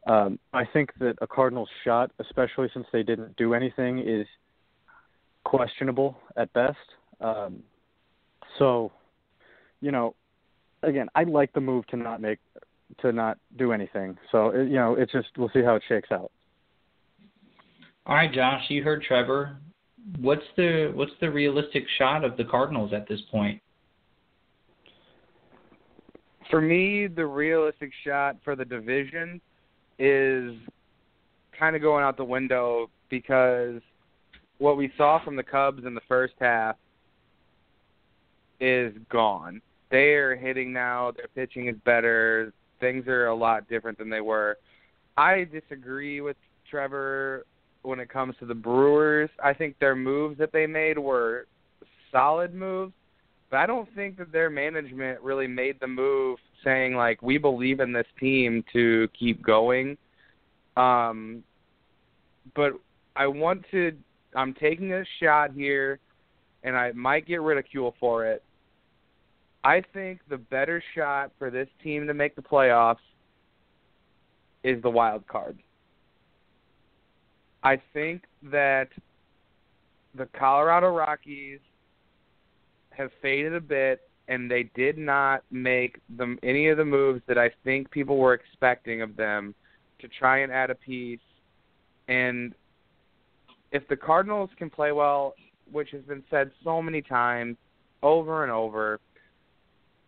Um, I think that a Cardinals shot, especially since they didn't do anything, is questionable at best. Um, so you know, again, I like the move to not make to not do anything. So you know, it's just we'll see how it shakes out. All right, Josh, you heard Trevor. What's the what's the realistic shot of the Cardinals at this point? For me, the realistic shot for the division is kind of going out the window because what we saw from the Cubs in the first half is gone they are hitting now. Their pitching is better. Things are a lot different than they were. I disagree with Trevor when it comes to the Brewers. I think their moves that they made were solid moves, but I don't think that their management really made the move saying like we believe in this team to keep going. Um but I want to I'm taking a shot here and I might get ridicule for it, I think the better shot for this team to make the playoffs is the wild card. I think that the Colorado Rockies have faded a bit and they did not make the, any of the moves that I think people were expecting of them to try and add a piece. And if the Cardinals can play well, which has been said so many times over and over,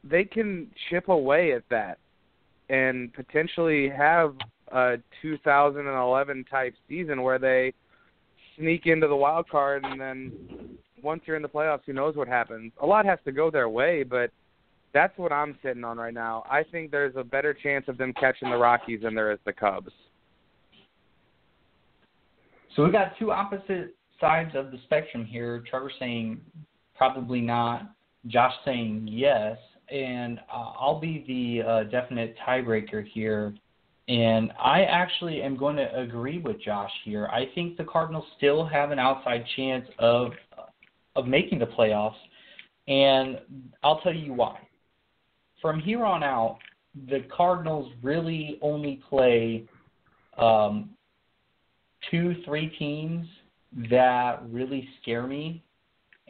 they can chip away at that and potentially have a 2011 type season where they sneak into the wild card and then once you're in the playoffs, who knows what happens. A lot has to go their way, but that's what I'm sitting on right now. I think there's a better chance of them catching the Rockies than there is the Cubs. So we've got two opposite sides of the spectrum here. Trevor saying probably not, Josh saying yes and uh, I'll be the uh, definite tiebreaker here. And I actually am going to agree with Josh here. I think the Cardinals still have an outside chance of of making the playoffs, and I'll tell you why. From here on out, the Cardinals really only play um, two, three teams that really scare me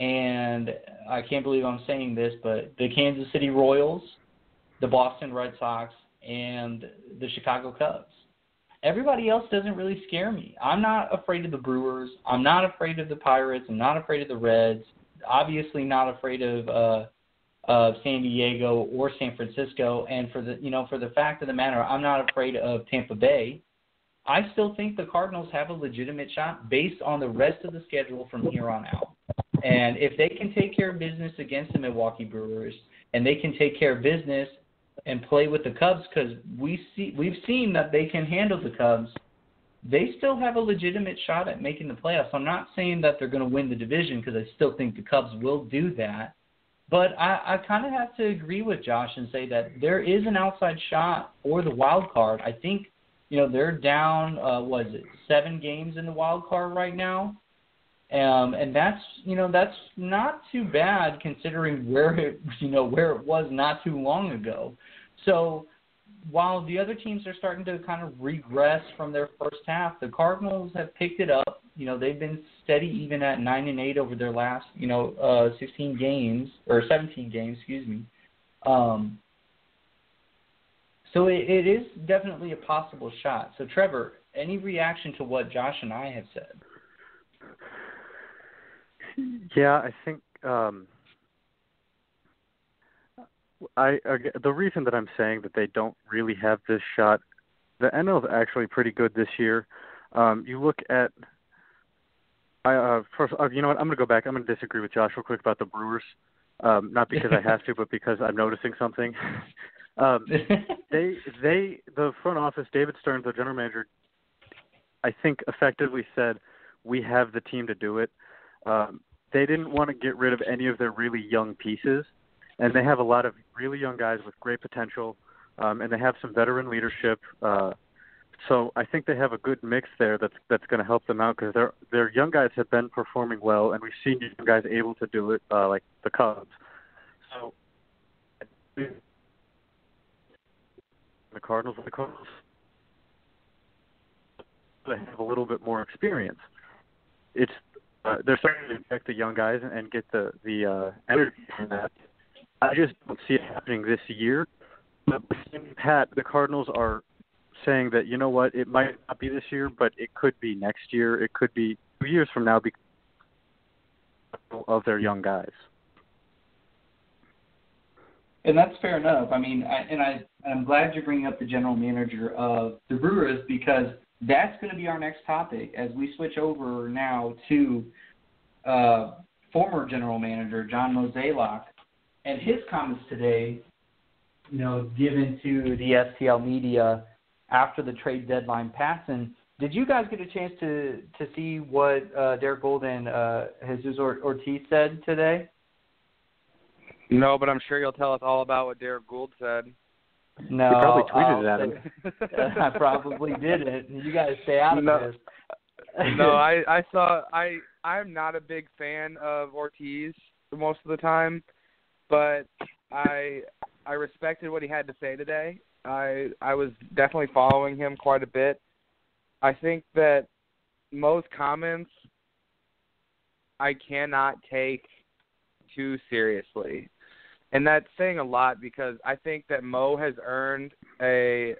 and I can't believe I'm saying this, but the Kansas City Royals, the Boston Red Sox, and the Chicago Cubs. Everybody else doesn't really scare me. I'm not afraid of the Brewers. I'm not afraid of the Pirates. I'm not afraid of the Reds. Obviously, not afraid of uh, of San Diego or San Francisco. And for the you know for the fact of the matter, I'm not afraid of Tampa Bay. I still think the Cardinals have a legitimate shot based on the rest of the schedule from here on out. And if they can take care of business against the Milwaukee Brewers, and they can take care of business and play with the Cubs, because we see we've seen that they can handle the Cubs, they still have a legitimate shot at making the playoffs. I'm not saying that they're going to win the division because I still think the Cubs will do that. But I, I kind of have to agree with Josh and say that there is an outside shot for the wild card. I think, you know, they're down, uh, was it seven games in the wild card right now, um, and that's, you know, that's not too bad considering where it, you know, where it was not too long ago. So while the other teams are starting to kind of regress from their first half, the Cardinals have picked it up. You know, they've been steady even at nine and eight over their last, you know, uh, 16 games or 17 games, excuse me. Um, so it, it is definitely a possible shot. So Trevor, any reaction to what Josh and I have said? Yeah, I think um, I, I the reason that I'm saying that they don't really have this shot, the NL is actually pretty good this year. Um, you look at, I uh, first, uh, you know what? I'm going to go back. I'm going to disagree with Josh real quick about the Brewers. Um, not because I have to, but because I'm noticing something. um, they they the front office, David Stearns, the general manager, I think effectively said, "We have the team to do it." Um, they didn't want to get rid of any of their really young pieces and they have a lot of really young guys with great potential, um, and they have some veteran leadership. Uh, so I think they have a good mix there that's that's going to help them out because their their young guys have been performing well, and we've seen young guys able to do it, uh, like the Cubs. So the Cardinals, are the Cardinals, they have a little bit more experience. It's uh, they're starting to protect the young guys and get the the uh, energy from that I just don't see it happening this year. But Pat, the Cardinals are saying that you know what, it might not be this year, but it could be next year. It could be two years from now because of their young guys. And that's fair enough. I mean, I, and I I'm glad you're bringing up the general manager of the Brewers because that's going to be our next topic as we switch over now to uh, former general manager John Mozeliak and his comments today, you know, given to the STL media after the trade deadline passed. And did you guys get a chance to to see what uh, Derek Goold and uh, Jesus Ortiz said today? No, but I'm sure you'll tell us all about what Derek Goold said. No, you probably tweeted I'll it at him. I probably didn't. You guys stay out of no, this. no, I I saw I I'm not a big fan of Ortiz most of the time but I I respected what he had to say today. I I was definitely following him quite a bit. I think that most comments I cannot take too seriously. And that's saying a lot because I think that Mo has earned a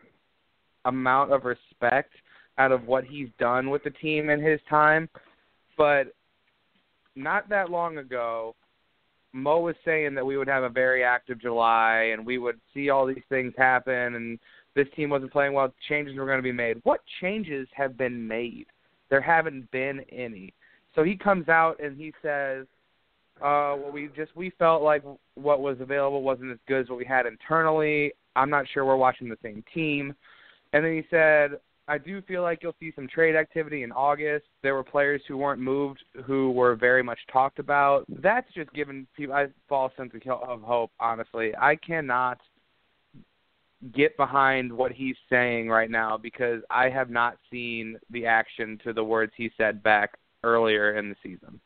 amount of respect out of what he's done with the team in his time. But not that long ago, Mo was saying that we would have a very active July and we would see all these things happen and this team wasn't playing well, changes were going to be made. What changes have been made? There haven't been any. So he comes out and he says, uh, we just we felt like what was available wasn't as good as what we had internally. I'm not sure we're watching the same team. And then he said, I do feel like you'll see some trade activity in August. There were players who weren't moved who were very much talked about. That's just given people a false sense of hope. Honestly, I cannot get behind what he's saying right now because I have not seen the action to the words he said back earlier in the season.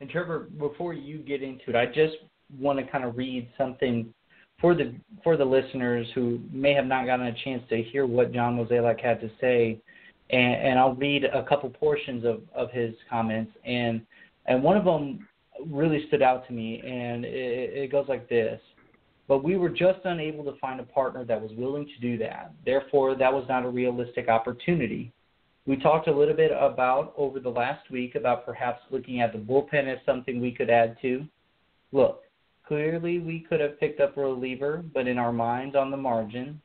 And Trevor, before you get into it, I just want to kind of read something for the for the listeners who may have not gotten a chance to hear what John Mozeliak had to say, and, and I'll read a couple portions of, of his comments, and and one of them really stood out to me, and it, it goes like this. But we were just unable to find a partner that was willing to do that. Therefore, that was not a realistic opportunity. We talked a little bit about over the last week about perhaps looking at the bullpen as something we could add to. Look, Clearly, we could have picked up a reliever, but in our minds on the margin.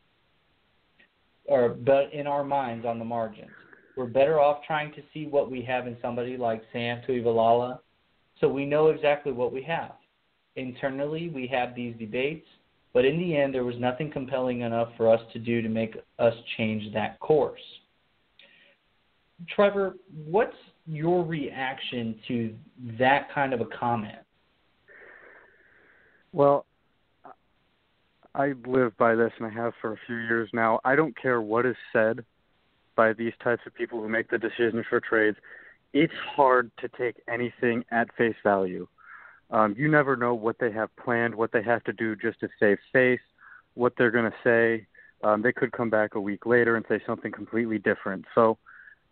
or but in our minds on the margins. We're better off trying to see what we have in somebody like Sam Tuivailala, so we know exactly what we have. Internally, we have these debates, but in the end, there was nothing compelling enough for us to do to make us change that course. Trevor, what's your reaction to that kind of a comment? Well, I live by this and I have for a few years now. I don't care what is said by these types of people who make the decisions for trades. It's hard to take anything at face value. Um, you never know what they have planned, what they have to do just to save face, what they're going to say. Um, they could come back a week later and say something completely different. So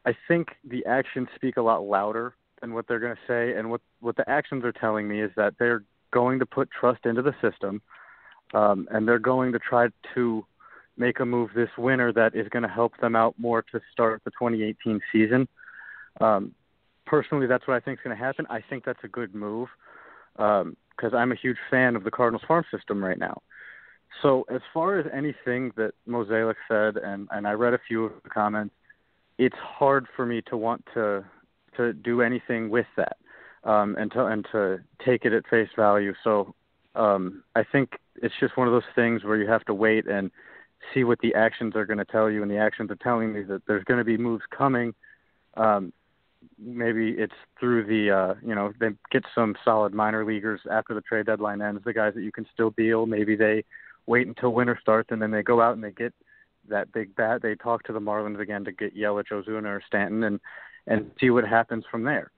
I think the actions speak a lot louder than what they're going to say. And what, what the actions are telling me is that they're going to put trust into the system um, and they're going to try to make a move this winter that is going to help them out more to start the 2018 season. Um, personally, that's what I think is going to happen. I think that's a good move because um, I'm a huge fan of the Cardinals farm system right now. So as far as anything that Mozeliak said, and, and I read a few of the comments, it's hard for me to want to to do anything with that um, and to and to take it at face value. So um, I think it's just one of those things where you have to wait and see what the actions are going to tell you, and the actions are telling me that there's going to be moves coming. Um, maybe it's through the uh, you know they get some solid minor leaguers after the trade deadline ends, the guys that you can still deal. Maybe they wait until winter starts and then they go out and they get that big bat. They talk to the Marlins again to get Yelich, Ozuna, or Stanton, and and see what happens from there.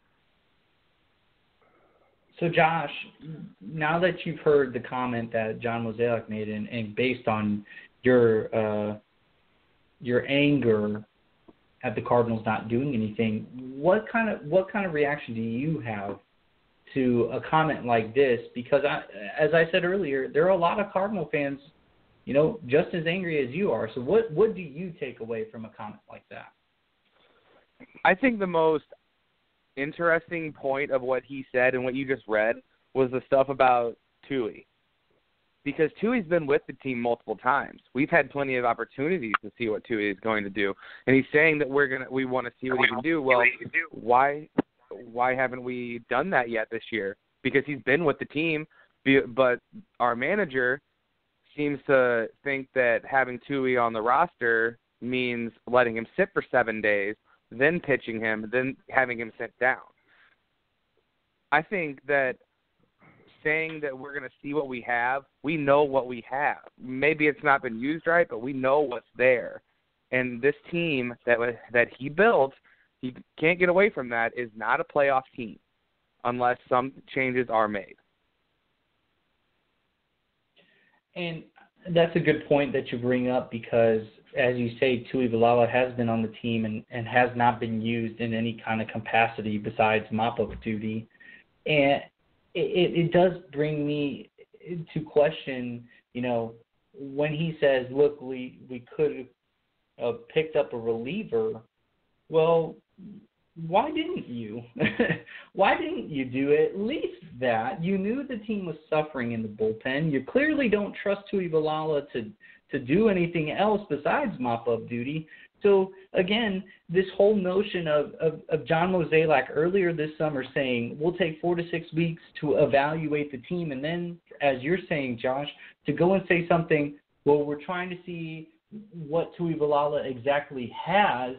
So, Josh, now that you've heard the comment that John Mozeliak made, and, and based on your uh, your anger at the Cardinals not doing anything, what kind of what kind of reaction do you have to a comment like this? Because, I, as I said earlier, there are a lot of Cardinal fans, you know, just as angry as you are. So, what what do you take away from a comment like that? I think the most interesting point of what he said and what you just read was the stuff about Tui. Because Tui's been with the team multiple times. We've had plenty of opportunities to see what Tui is going to do. And he's saying that we're gonna we want to see what he can do. Well why why haven't we done that yet this year? Because he's been with the team but our manager seems to think that having Tui on the roster means letting him sit for seven days then pitching him, then having him sent down. I think that saying that we're going to see what we have, we know what we have. Maybe it's not been used right, but we know what's there. And this team that that he built, he can't get away from that is not a playoff team unless some changes are made. And that's a good point that you bring up because as you say, Tuivailala has been on the team and, and has not been used in any kind of capacity besides mop-up duty. And it, it does bring me to question, you know, when he says, look, we, we could have uh, picked up a reliever, well, why didn't you? why didn't you do at least that? You knew the team was suffering in the bullpen. You clearly don't trust Tuivailala to – to do anything else besides mop up duty. So again, this whole notion of, of, of John Mozeliak earlier this summer saying we'll take four to six weeks to evaluate the team, and then as you're saying, Josh, to go and say something, well, we're trying to see what Tuivailala exactly has,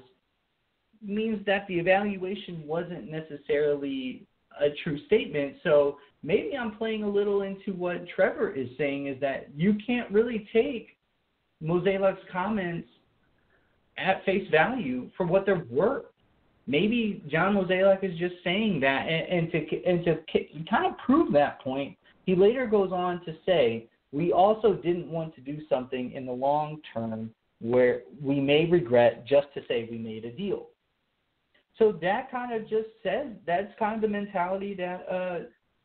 means that the evaluation wasn't necessarily a true statement. So maybe I'm playing a little into what Trevor is saying is that you can't really take Mozeliak's comments at face value for what they're worth. Maybe John Mozeliak is just saying that, and, and to and to kind of prove that point, he later goes on to say, "We also didn't want to do something in the long term where we may regret just to say we made a deal." So that kind of just says that's kind of the mentality that uh,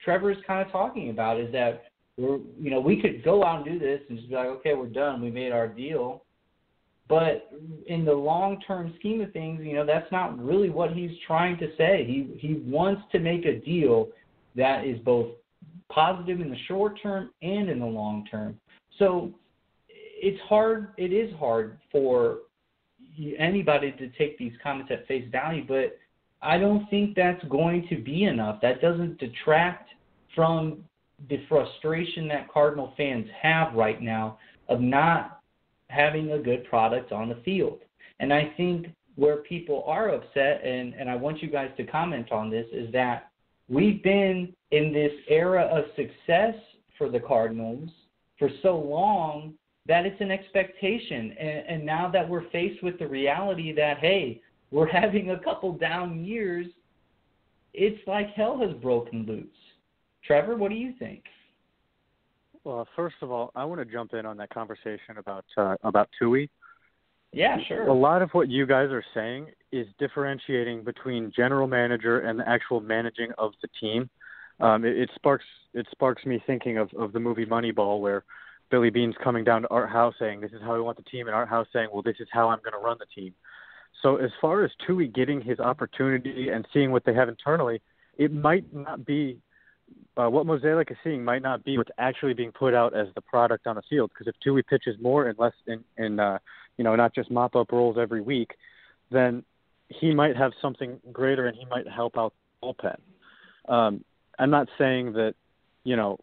Trevor is kind of talking about is that we're, you know, we could go out and do this and just be like, okay, we're done. We made our deal. But in the long-term scheme of things, you know, that's not really what he's trying to say. He he wants to make a deal that is both positive in the short term and in the long term. So it's hard. It is hard for anybody to take these comments at face value, but I don't think that's going to be enough. That doesn't detract from the frustration that Cardinal fans have right now of not having a good product on the field. And I think where people are upset, and, and I want you guys to comment on this, is that we've been in this era of success for the Cardinals for so long that it's an expectation. And, and now that we're faced with the reality that, hey, we're having a couple down years, it's like hell has broken loose. Trevor, what do you think? Well, first of all, I want to jump in on that conversation about uh, about Tui. Yeah, sure. A lot of what you guys are saying is differentiating between general manager and the actual managing of the team. Um, it, it sparks it sparks me thinking of, of the movie Moneyball, where Billy Beane's coming down to Art Howe's saying, "This is how we want the team," and Art Howe's saying, "Well, this is how I'm going to run the team." So, as far as Tui getting his opportunity and seeing what they have internally, it might not be uh, what Mozeliak is seeing might not be what's actually being put out as the product on the field. Because if Tui pitches more and less in, in uh, you know, not just mop up roles every week, then he might have something greater and he might help out the bullpen. Um, I'm not saying that, you know,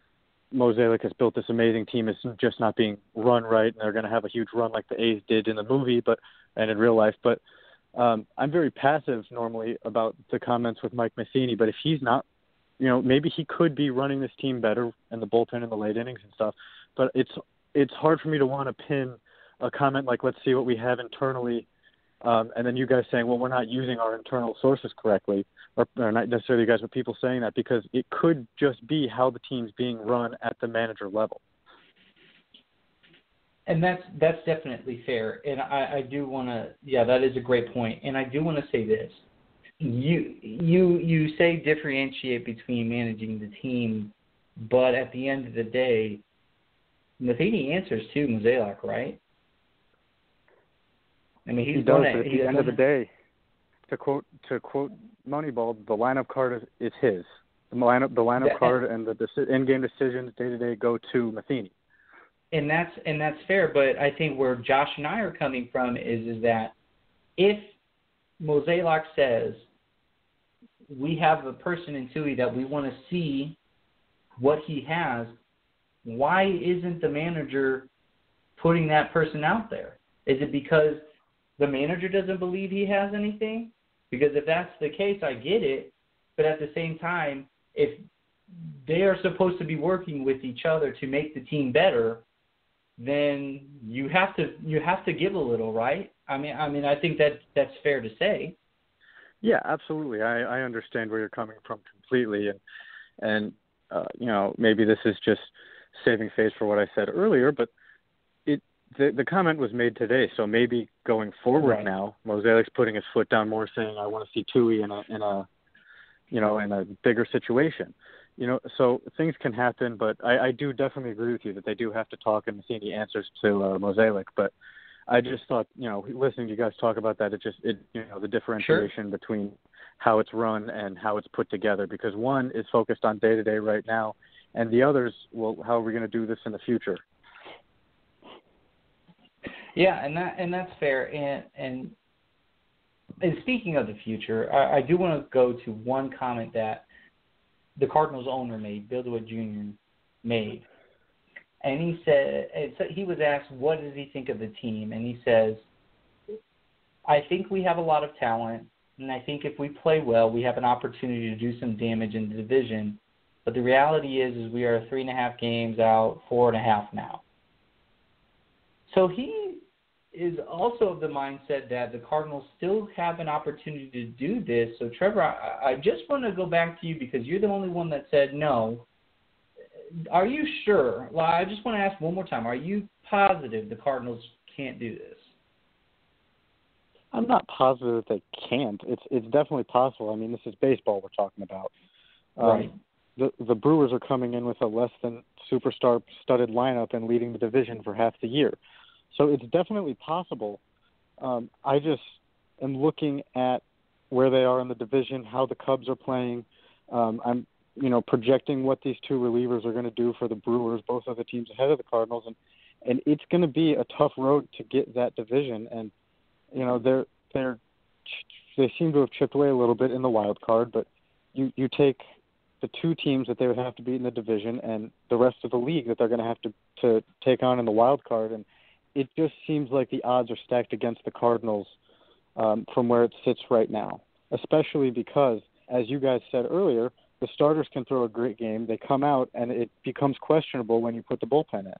Mozeliak has built this amazing team. It's just not being run right, and they're going to have a huge run like the A's did in the movie, but and in real life. But um, I'm very passive normally about the comments with Mike Matheny. But if he's not you know, maybe he could be running this team better in the bullpen in the late innings and stuff. But it's it's hard for me to want to pin a comment like, "Let's see what we have internally," um, and then you guys saying, "Well, we're not using our internal sources correctly," or, or not necessarily you guys, but people saying that because it could just be how the team's being run at the manager level. And that's that's definitely fair, and I, I do want to, yeah, that is a great point. and I do want to say this you you you say differentiate between managing the team, but at the end of the day, Matheny answers to Mozeliak, right? I mean, he's he does. gonna, at the end of the day, to quote to quote Moneyball, the lineup card is, is his. The lineup the lineup that, card and the deci- in-game decisions day to day go to Matheny. And that's and that's fair, but I think where Josh and I are coming from is is that if Mozeliak says we have a person in Tui that we want to see what he has, why isn't the manager putting that person out there? Is it because the manager doesn't believe he has anything? Because if that's the case, I get it. But at the same time, if they are supposed to be working with each other to make the team better, then you have to you have to give a little, right? I mean, I mean, I think that that's fair to say. Yeah, absolutely. I, I understand where you're coming from completely, and and uh, you know maybe this is just saving face for what I said earlier, but the the comment was made today, so maybe going forward right. now, Mozeliak's putting his foot down more, saying I want to see Tui in a in a you know in a bigger situation. You know, so things can happen, but I, I do definitely agree with you that they do have to talk and see any answers to uh, Mozeliak, but I just thought, you know, listening to you guys talk about that, it just, it, you know, the differentiation sure. between how it's run and how it's put together, because one is focused on day to day right now, and the others, well, how are we going to do this in the future? Yeah, and that and that's fair. And and and speaking of the future, I, I do want to go to one comment that the Cardinals owner made, Bill DeWitt Jr. made and he said so he was asked what does he think of the team and he says i think we have a lot of talent and i think if we play well we have an opportunity to do some damage in the division but the reality is is we are three and a half games out four and a half now so he is also of the mindset that the Cardinals still have an opportunity to do this. So, Trevor, I, I just want to go back to you because you're the only one that said no are you sure? Well, I just want to ask one more time. Are you positive the Cardinals can't do this? I'm not positive that they can't. It's it's definitely possible. I mean, this is baseball we're talking about. Um, right. The the Brewers are coming in with a less than superstar studded lineup and leading the division for half the year, so it's definitely possible. Um, I just am looking at where they are in the division, how the Cubs are playing. Um, I'm you know, projecting what these two relievers are going to do for the Brewers, both of the teams ahead of the Cardinals, and and it's going to be a tough road to get that division. And You know, they're they're they seem to have chipped away a little bit in the wild card, but you you take the two teams that they would have to beat in the division and the rest of the league that they're going to have to to take on in the wild card, and it just seems like the odds are stacked against the Cardinals um, from where it sits right now, especially because, as you guys said earlier, the starters can throw a great game. They come out and it becomes questionable when you put the bullpen in.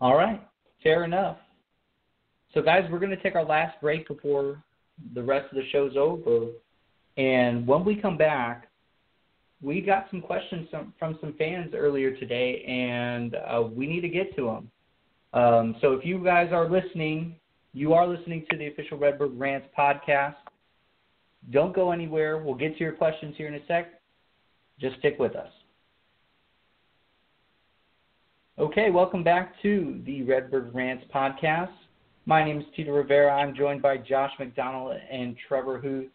All right, fair enough. So, guys, we're going to take our last break before the rest of the show's over. And when we come back, we got some questions from, from some fans earlier today, and uh, we need to get to them. Um, so, if you guys are listening, you are listening to the official Redbird Rants podcast. Don't go anywhere. We'll get to your questions here in a sec. Just stick with us. Okay, welcome back to the Redbird Rants podcast. My name is Tito Rivera. I'm joined by Josh McDonald and Trevor Huth.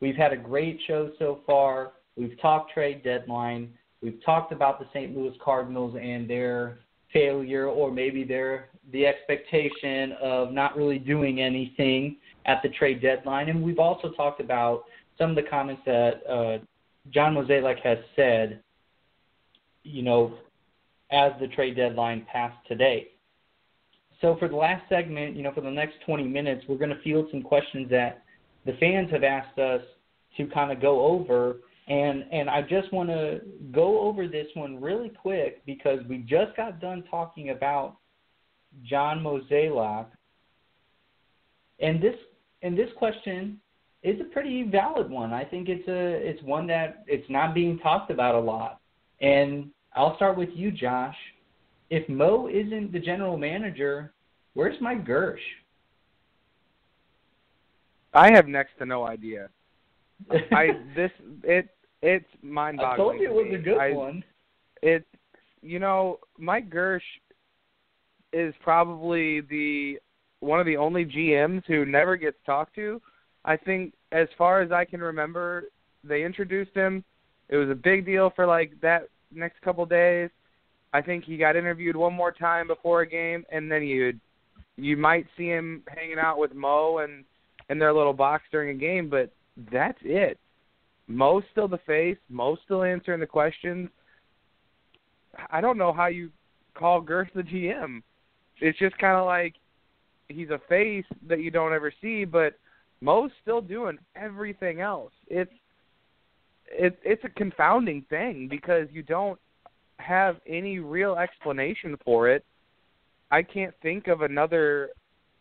We've had a great show so far. We've talked trade deadline. We've talked about the St. Louis Cardinals and their failure or maybe their the expectation of not really doing anything at the trade deadline. And we've also talked about some of the comments that uh, John Mozeliak has said, you know, as the trade deadline passed today. So for the last segment, you know, for the next 20 minutes, we're going to field some questions that the fans have asked us to kind of go over. And and I just want to go over this one really quick because we just got done talking about John Mozeliak. And this and this question is a pretty valid one. I think it's a it's one that it's not being talked about a lot. And I'll start with you, Josh. If Mo isn't the general manager, where's Mike Girsch? I have next to no idea. I this it it's mind boggling. I told you it was a good I, one. It you know, Mike Girsch is probably the one of the only GMs who never gets talked to. I think as far as I can remember, they introduced him. It was a big deal for like that next couple days. I think he got interviewed one more time before a game, and then you you might see him hanging out with Mo and in their little box during a game, but that's it. Mo's still the face. Mo's still answering the questions. I don't know how you call Girsch the GM. It's just kind of like he's a face that you don't ever see, but Mo's still doing everything else. It's it, it's a confounding thing because you don't have any real explanation for it. I can't think of another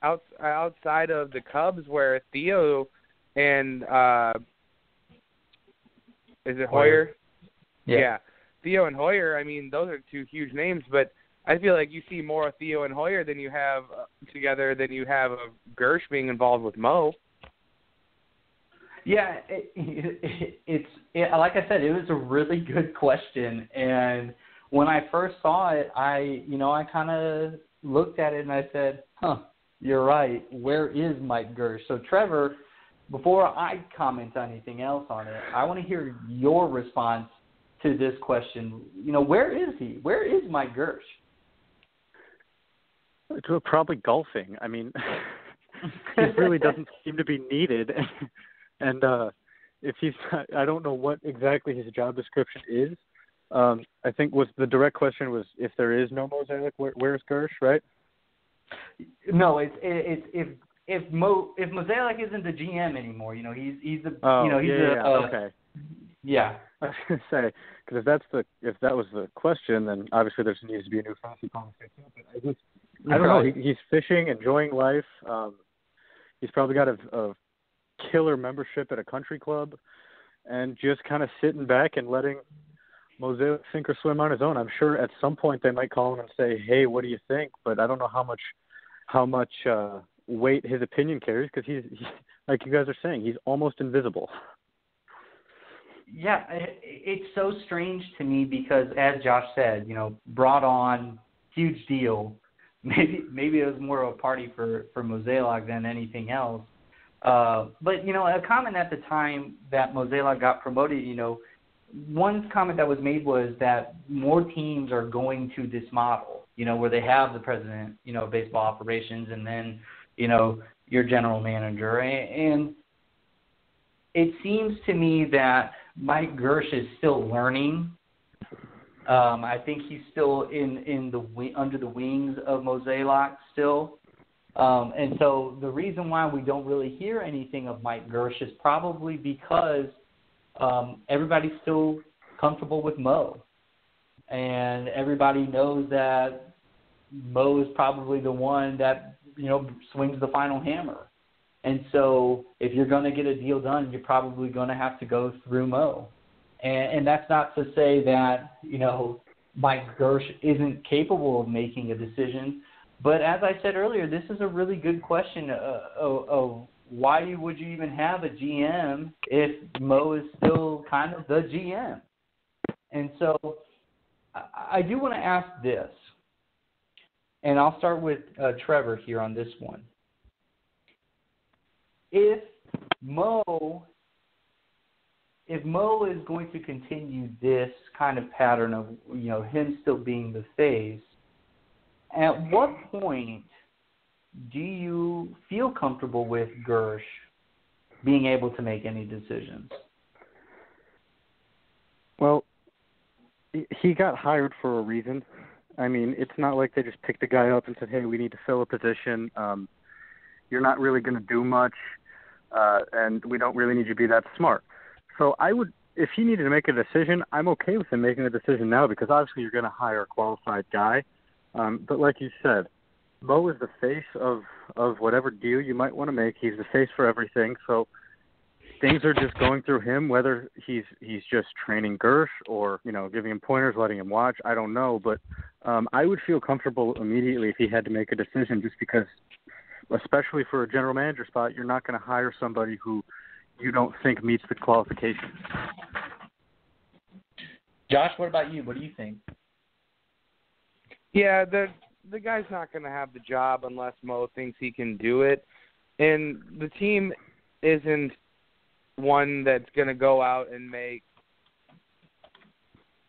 out, outside of the Cubs where Theo and uh is it Hoyer? Yeah. yeah. Theo and Hoyer, I mean, those are two huge names, but I feel like you see more of Theo and Hoyer than you have uh, together than you have of Girsch being involved with Mo. Yeah, it, it, it's it, like I said, it was a really good question, and when I first saw it, I you know I kind of looked at it and I said, "Huh, you're right. Where is Mike Girsch?" So Trevor, before I comment on anything else on it, I want to hear your response to this question. You know, where is he? Where is Mike Girsch? Probably golfing. I mean, he really doesn't seem to be needed, and uh if he's not, I don't know what exactly his job description is. Um, I think was the direct question was if there is no Mozeliak, where, where's Girsch, right? No, it's it's if if Mo if Mozeliak isn't the GM anymore, you know he's he's the Oh, you know he's yeah, a yeah, uh, okay. yeah I was gonna say because if that's the if that was the question, then obviously there needs to be a new fantasy conversation. But I just I don't know. He, he's fishing, enjoying life. Um, he's probably got a, a killer membership at a country club, and just kind of sitting back and letting Mozeliak sink or swim on his own. I'm sure at some point they might call him and say, "Hey, what do you think?" But I don't know how much how much uh, weight his opinion carries because he's, he's like you guys are saying, he's almost invisible. Yeah, it, it's so strange to me because, as Josh said, you know, brought on huge deal. Maybe maybe it was more of a party for for Mozeliak than anything else. Uh, but you know, a comment at the time that Mozeliak got promoted, you know, one comment that was made was that more teams are going to this model. you know, where they have the president, you know, baseball operations, and then, you know, your general manager, and it seems to me that Mike Girsch is still learning. Um, I think he's still in in the under the wings of Mozeliak still. Um, and so the reason why we don't really hear anything of Mike Girsch is probably because um, everybody's still comfortable with Mo, and everybody knows that Mo is probably the one that you know swings the final hammer. And so if you're going to get a deal done, you're probably going to have to go through Mo. And, and that's not to say that you know Mike Girsch isn't capable of making a decision but as I said earlier, this is a really good question uh, of, of why would you even have a GM if Mo is still kind of the GM? And so I do want to ask this, and I'll start with uh, Trevor here on this one. If Mo if Mo is going to continue this kind of pattern of you know him still being the face, at what point do you feel comfortable with Girsch being able to make any decisions? Well, he got hired for a reason. I mean, it's not like they just picked a guy up and said, "Hey, we need to fill a position. Um, you're not really going to do much, uh, and we don't really need you to be that smart." So I would, if he needed to make a decision, I'm okay with him making a decision now because obviously you're going to hire a qualified guy. Um, but like you said, Mo is the face of of whatever deal you might want to make. He's the face for everything. So things are just going through him. Whether he's he's just training Girsch or you know giving him pointers, letting him watch, I don't know. But um, I would feel comfortable immediately if he had to make a decision, just because, especially for a general manager spot, you're not going to hire somebody who you don't think meets the qualifications. Josh, what about you? What do you think? Yeah, the the guy's not going to have the job unless Mo thinks he can do it, and the team isn't one that's going to go out and make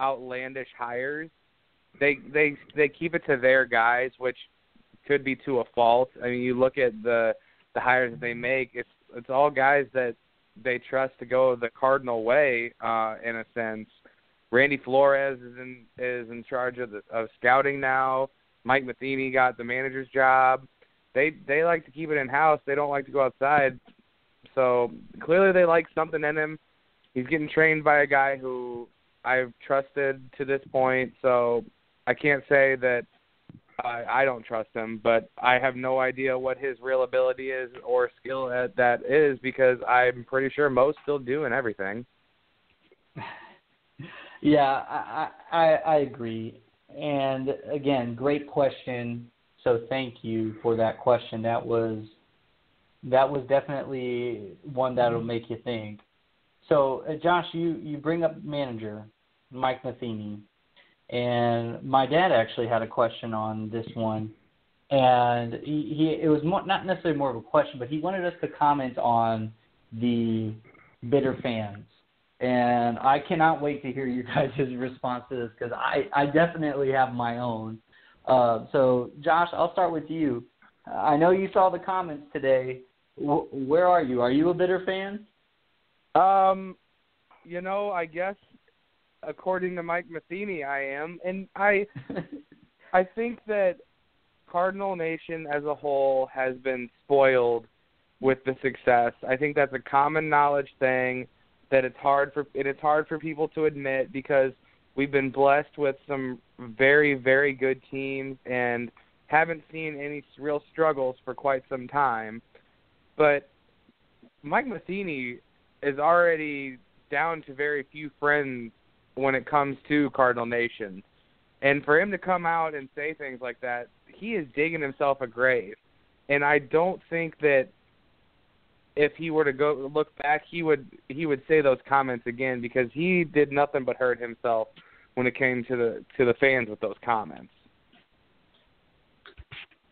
outlandish hires. They they they keep it to their guys, which could be to a fault. I mean, you look at the the hires that they make; it's it's all guys that they trust to go the Cardinal way, uh, in a sense. Randy Flores is in is in charge of the of scouting now. Mike Matheny got the manager's job. They they like to keep it in house. They don't like to go outside. So clearly they like something in him. He's getting trained by a guy who I've trusted to this point. So I can't say that I, I don't trust him, but I have no idea what his real ability is or skill at that is because I'm pretty sure Mo's still doing everything. Yeah, I, I I agree. And again, great question. So thank you for that question. That was that was definitely one that'll make you think. So uh, Josh, you you bring up manager Mike Matheny, and my dad actually had a question on this one, and he, he it was more, not necessarily more of a question, but he wanted us to comment on the bitter fans and I cannot wait to hear you guys' response to this because I, I definitely have my own. Uh, so, Josh, I'll start with you. I know you saw the comments today. W- where are you? Are you a bitter fan? Um, you know, I guess according to Mike Matheny, I am, and I, I think that Cardinal Nation as a whole has been spoiled with the success. I think that's a common knowledge thing that it's hard for it is hard for people to admit because we've been blessed with some very very good teams and haven't seen any real struggles for quite some time. But Mike Matheny is already down to very few friends when it comes to Cardinal Nation. And for him to come out and say things like that, he is digging himself a grave. And I don't think that if he were to go look back, he would he would say those comments again because he did nothing but hurt himself when it came to the to the fans with those comments.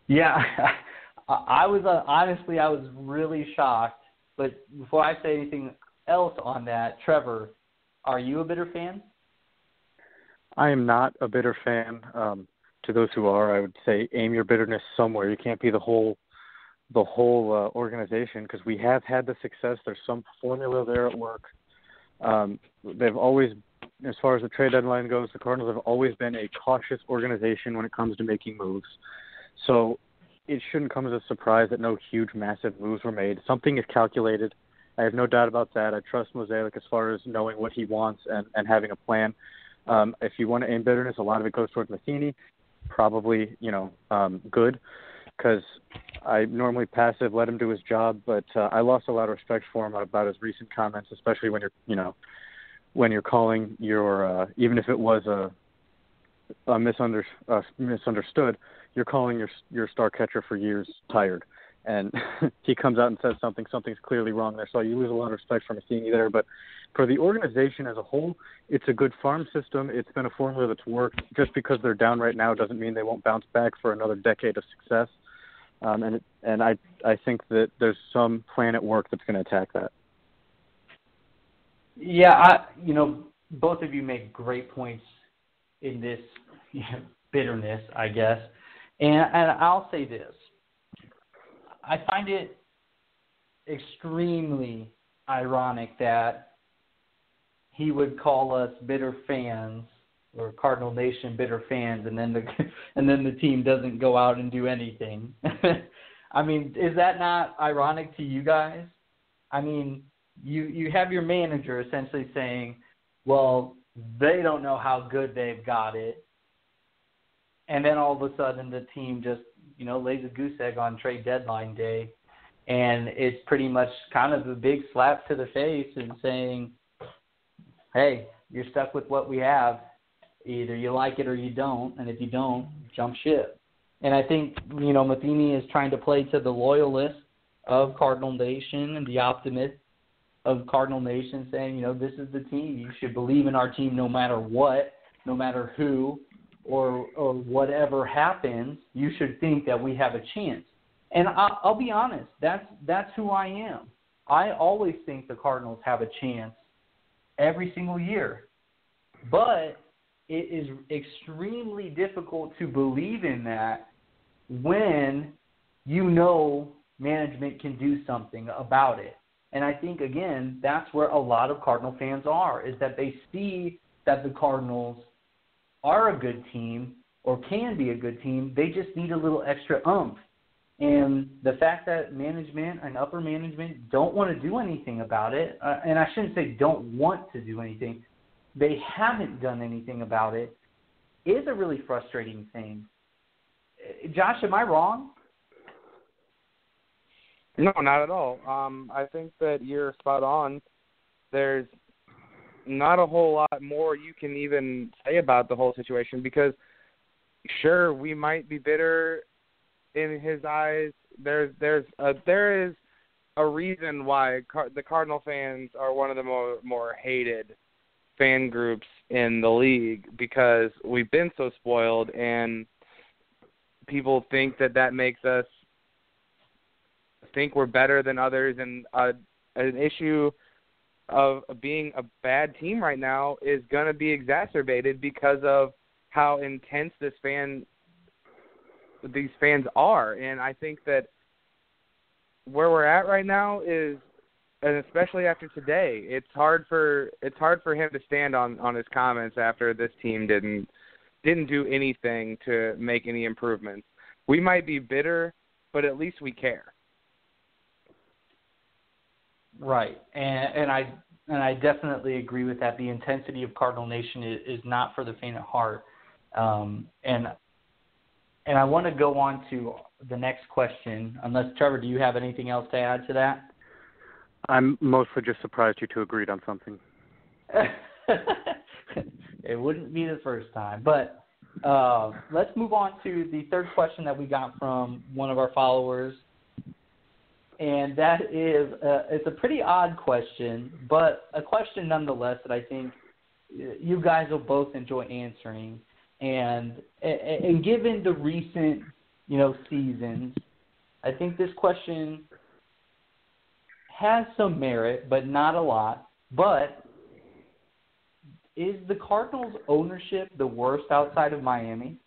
Yeah, I was uh, honestly I was really shocked. But before I say anything else on that, Trevor, are you a bitter fan? I am not a bitter fan. Um, to those who are, I would say aim your bitterness somewhere. You can't be the whole the whole uh, organization because we have had the success. There's some formula there at work. Um, they've always, as far as the trade deadline goes, the Cardinals have always been a cautious organization when it comes to making moves. So it shouldn't come as a surprise that no huge, massive moves were made. Something is calculated. I have no doubt about that. I trust Mozeliak as far as knowing what he wants and, and having a plan. Um, if you want to aim bitterness, a lot of it goes towards Matheny. Probably, you know, um, good because I normally passive, let him do his job, but uh, I lost a lot of respect for him about his recent comments, especially when you're, you know, when you're calling your, uh, even if it was a, a misunder, uh, misunderstood, you're calling your your star catcher for years tired, and he comes out and says something, something's clearly wrong there. So you lose a lot of respect for you there. But for the organization as a whole, it's a good farm system. It's been a formula that's worked. Just because they're down right now doesn't mean they won't bounce back for another decade of success um, and and I I think that there's some plan at work that's going to attack that. Yeah, I you know both of you make great points in this you know, bitterness, I guess, and and I'll say this: I find it extremely ironic that he would call us bitter fans or Cardinal Nation bitter fans, and then the and then the team doesn't go out and do anything. I mean, is that not ironic to you guys? I mean, you you have your manager essentially saying, "Well, they don't know how good they've got it," and then all of a sudden the team just you know lays a goose egg on trade deadline day, and it's pretty much kind of a big slap to the face and saying, "Hey, you're stuck with what we have Either you like it or you don't, and if you don't, jump ship. And I think you know Matheny is trying to play to the loyalists of Cardinal Nation and the optimists of Cardinal Nation, saying you know this is the team. You should believe in our team no matter what, no matter who, or or whatever happens. You should think that we have a chance. And I, I'll be honest, that's that's who I am. I always think the Cardinals have a chance every single year. But it is extremely difficult to believe in that when you know management can do something about it. And I think again, that's where a lot of Cardinal fans are is that they see that the Cardinals are a good team or can be a good team. They just need a little extra umph. And the fact that management and upper management don't want to do anything about it, uh, and I shouldn't say don't want to do anything, they haven't done anything about it is a really frustrating thing. Josh, am I wrong? No, not at all. Um, I think that you're spot on. There's not a whole lot more you can even say about the whole situation because sure we might be bitter in his eyes. There's there's a, there is a reason why Car- the Cardinal fans are one of the more more hated fan groups in the league because we've been so spoiled and people think that that makes us think we're better than others and uh, an issue of being a bad team right now is going to be exacerbated because of how intense this fan these fans are and I think that where we're at right now is and especially after today, it's hard for it's hard for him to stand on on his comments after this team didn't didn't do anything to make any improvements. We might be bitter, but at least we care. Right, and and I and I definitely agree with that. The intensity of Cardinal Nation is, is not for the faint of heart, um, and and I want to go on to the next question. Unless Trevor, do you have anything else to add to that? I'm mostly just surprised you two agreed on something. it wouldn't be the first time, but uh, let's move on to the third question that we got from one of our followers, and that is uh, it's a pretty odd question, but a question nonetheless that I think you guys will both enjoy answering. And and given the recent you know seasons, I think this question has some merit, but not a lot. But is the Cardinals' ownership the worst outside of Miami?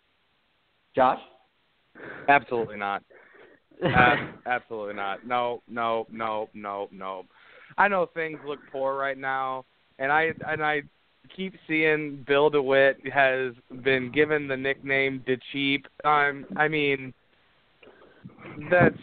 Josh? Absolutely not. Ab- absolutely not. No, no, no, no, no. I know things look poor right now, and I and I keep seeing Bill DeWitt has been given the nickname De Cheap. Um, I mean, that's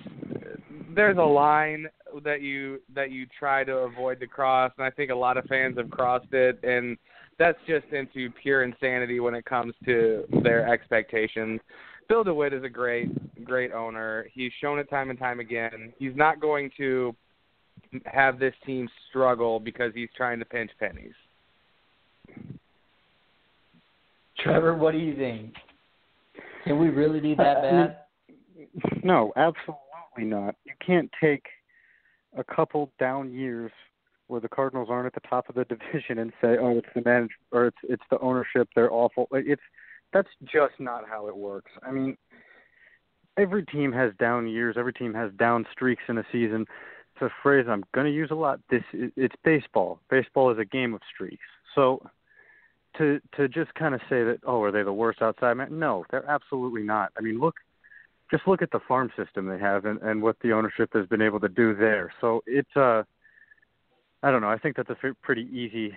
there's a line that you that you try to avoid to cross, and I think a lot of fans have crossed it, and that's just into pure insanity when it comes to their expectations. Bill DeWitt is a great, great owner. He's shown it time and time again. He's not going to have this team struggle because he's trying to pinch pennies. Trevor, what do you think? Can we really be that uh, bad? No, absolutely not. You can't take a couple down years where the Cardinals aren't at the top of the division and say, "Oh, it's the manage or it's it's the ownership. They're awful." Like, It's that's just not how it works. I mean, every team has down years. Every team has down streaks in a season. It's a phrase I'm going to use a lot. This it's baseball. Baseball is a game of streaks. So to to just kind of say that, oh, are they the worst outside man? No, they're absolutely not. I mean, look just look at the farm system they have and, and what the ownership has been able to do there. So it's uh I don't know. I think that's a pretty easy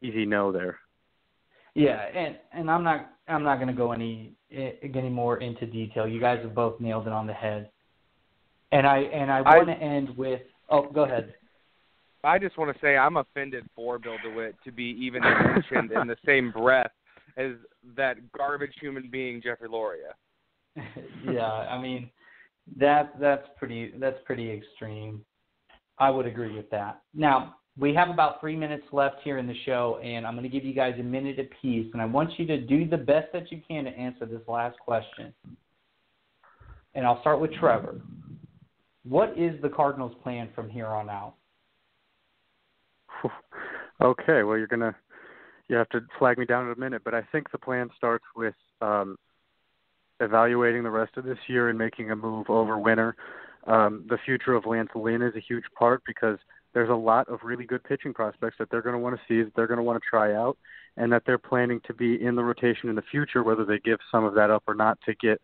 easy no there. Yeah, and and I'm not I'm not going to go any any more into detail. You guys have both nailed it on the head. And I and I I- want to end with oh, go ahead. I just want to say I'm offended for Bill DeWitt to be even mentioned in the same breath as that garbage human being Jeffrey Loria. yeah, I mean that that's pretty that's pretty extreme. I would agree with that. Now we have about three minutes left here in the show, and I'm going to give you guys a minute apiece, and I want you to do the best that you can to answer this last question. And I'll start with Trevor. What is the Cardinals' plan from here on out? okay, well you're gonna you have to flag me down in a minute, but I think the plan starts with um evaluating the rest of this year and making a move over winter. Um, the future of Lance Lynn is a huge part because there's a lot of really good pitching prospects that they're going to want to see, that they're going to want to try out, and that they're planning to be in the rotation in the future, whether they give some of that up or not to get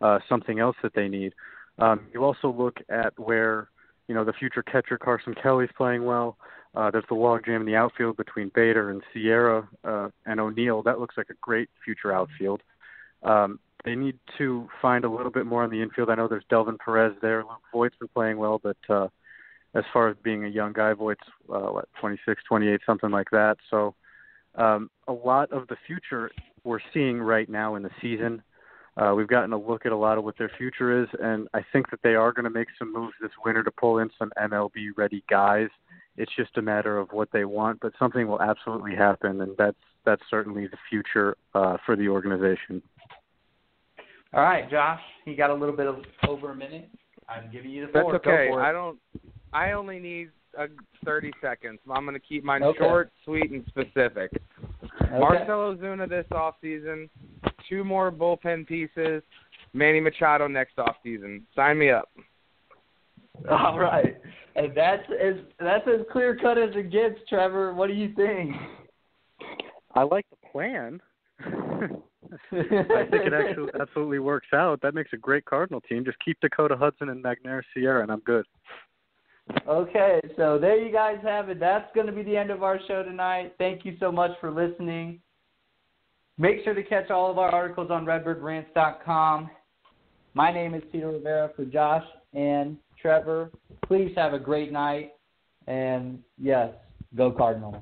uh, something else that they need. Um, you also look at where you know the future catcher Carson Kelly's playing well. Uh, there's the logjam in the outfield between Bader and Sierra uh, and O'Neill. That looks like a great future outfield. Um, they need to find a little bit more on the infield. I know there's Delvin Perez there. Luke Voit's been playing well, but uh, as far as being a young guy, Voit's uh, what 26, 28, something like that. So um, a lot of the future we're seeing right now in the season. Uh, we've gotten a look at a lot of what their future is, and I think that they are going to make some moves this winter to pull in some MLB ready guys. It's just a matter of what they want, but something will absolutely happen, and that's that's certainly the future uh, for the organization. All right, Josh, you got a little bit of over a minute. I'm giving you the floor. That's floor. okay. Go for it. I don't. I only need uh, 30 seconds. I'm going to keep mine Okay. short, sweet, and specific. Okay. Marcell Ozuna this off season. Two more bullpen pieces. Manny Machado next off season. Sign me up. All right, and that's as that's as clear cut as it gets, Trevor. What do you think? I like the plan. I think it actually absolutely works out. That makes a great Cardinal team. Just keep Dakota Hudson and Magneuris Sierra, and I'm good. Okay, so there you guys have it. That's going to be the end of our show tonight. Thank you so much for listening. Make sure to catch all of our articles on redbirdrants.com. My name is Tito Rivera for Josh and Trevor. Please have a great night. And yes, go Cardinals.